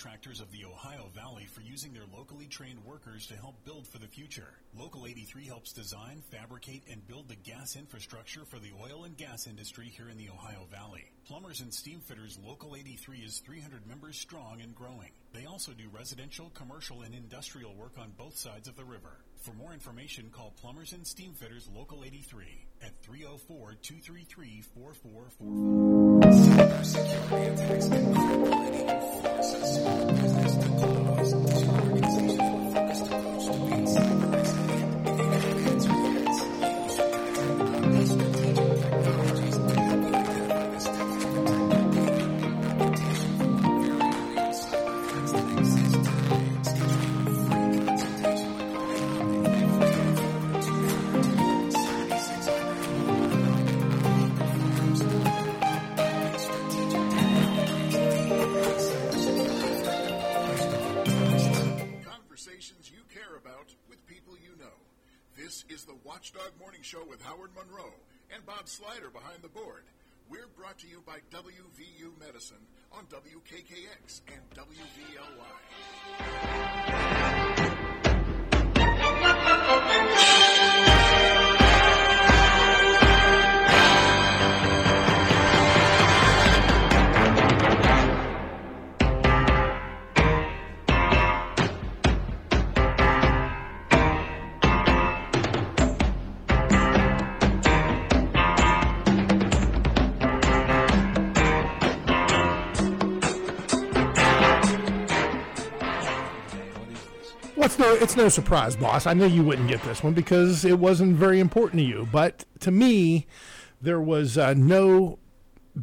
Contractors of the Ohio Valley for using their locally trained workers to help build for the future. Local 83 helps design, fabricate, and build the gas infrastructure for the oil and gas industry here in the Ohio Valley. Plumbers and Steam Fitters Local 83 is 300 members strong and growing. They also do residential, commercial, and industrial work on both sides of the river. For more information, call Plumbers and Steam Fitters Local 83 at 304 233 4445. Conversations Bob Slider behind the board. We're brought to you by WVU Medicine on WKKX and WVLY. No? It's no surprise, boss. I knew you wouldn't get this one because it wasn't very important to you. But to me, there was uh, no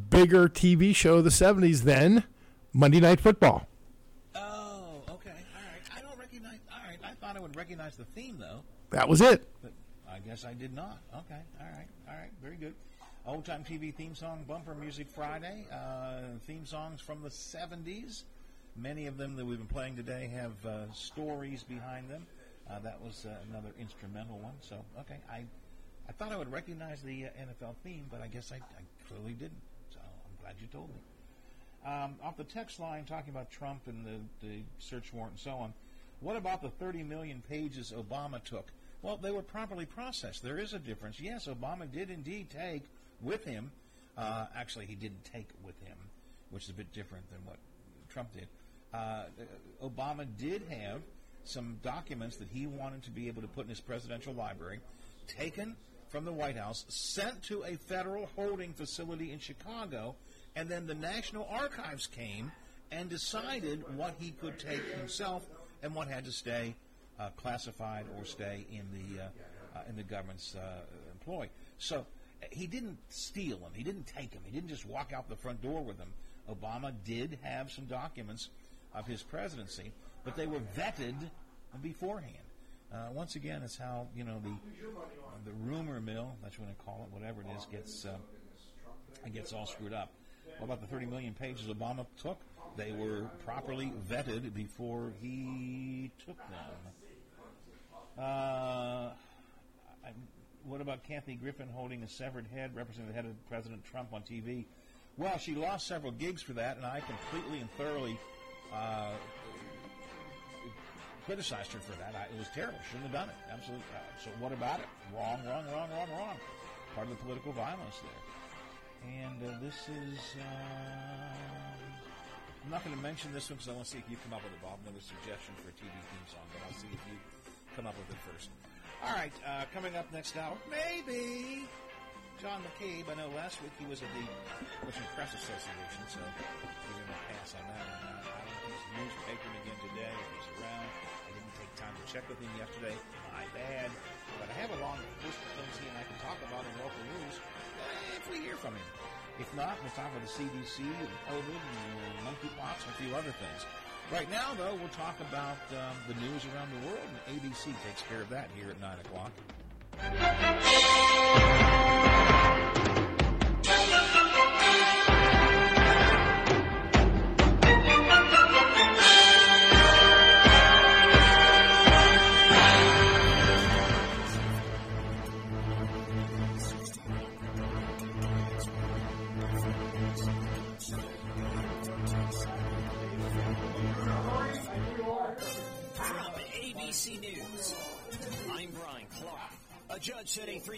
bigger TV show of the '70s than Monday Night Football. Oh, okay. All right. I don't recognize. All right. I thought I would recognize the theme, though. That was it. But I guess I did not. Okay. All right. All right. Very good. Old time TV theme song, Bumper Music Friday. Uh, theme songs from the 70s. Many of them that we've been playing today have uh, stories behind them. Uh, that was uh, another instrumental one. So, okay. I, I thought I would recognize the uh, NFL theme, but I guess I, I clearly didn't. So I'm glad you told me. um, off the text line talking about Trump and the, the search warrant and so on. What about the 30 million pages Obama took? Well, they were properly processed. There is a difference. Yes, Obama did indeed take with him. Uh, actually, he didn't take with him, which is a bit different than what Trump did. Uh, Obama did have some documents that he wanted to be able to put in his presidential library, taken from the White House, sent to a federal holding facility in Chicago, and then the National Archives came and decided what he could take himself and what had to stay uh, classified or stay in the uh, uh, in the government's uh, employ. So he didn't steal them. He didn't take them. He didn't just walk out the front door with them. Obama did have some documents of his presidency, but they were vetted beforehand. Uh, once again, it's how you know the the rumor mill. That's what I call it. Whatever it is gets uh, gets all screwed up. What about the 30 million pages Obama took? They were properly vetted before he took them. Uh, what about Kathy Griffin holding a severed head representing the head of President Trump on TV? Well, she lost several gigs for that, and I completely and thoroughly uh, criticized her for that. I, it was terrible. Shouldn't have done it. Absolutely. Uh, so what about it? Wrong, wrong, wrong, wrong, wrong. Part of the political violence there. And uh, this is. Uh, I'm not going to mention this one because I want to see if you come up with a Bob another suggestion for a TV theme song, but I'll see if you come up with it first. All right, uh, coming up next hour, maybe John McCabe. I know last week he was at the Washington Press Association, so we're going to pass on that. Newspapering again today, if he's around. I didn't take time to check with him yesterday. My bad. But I have a long list of things he and I can talk about in local news uh, if we hear from him. If not, we'll talk about the CDC and COVID and monkeypox and a few other things. Right now, though, we'll talk about um, the news around the world, and ABC takes care of that here at 9 o'clock. Judge set a three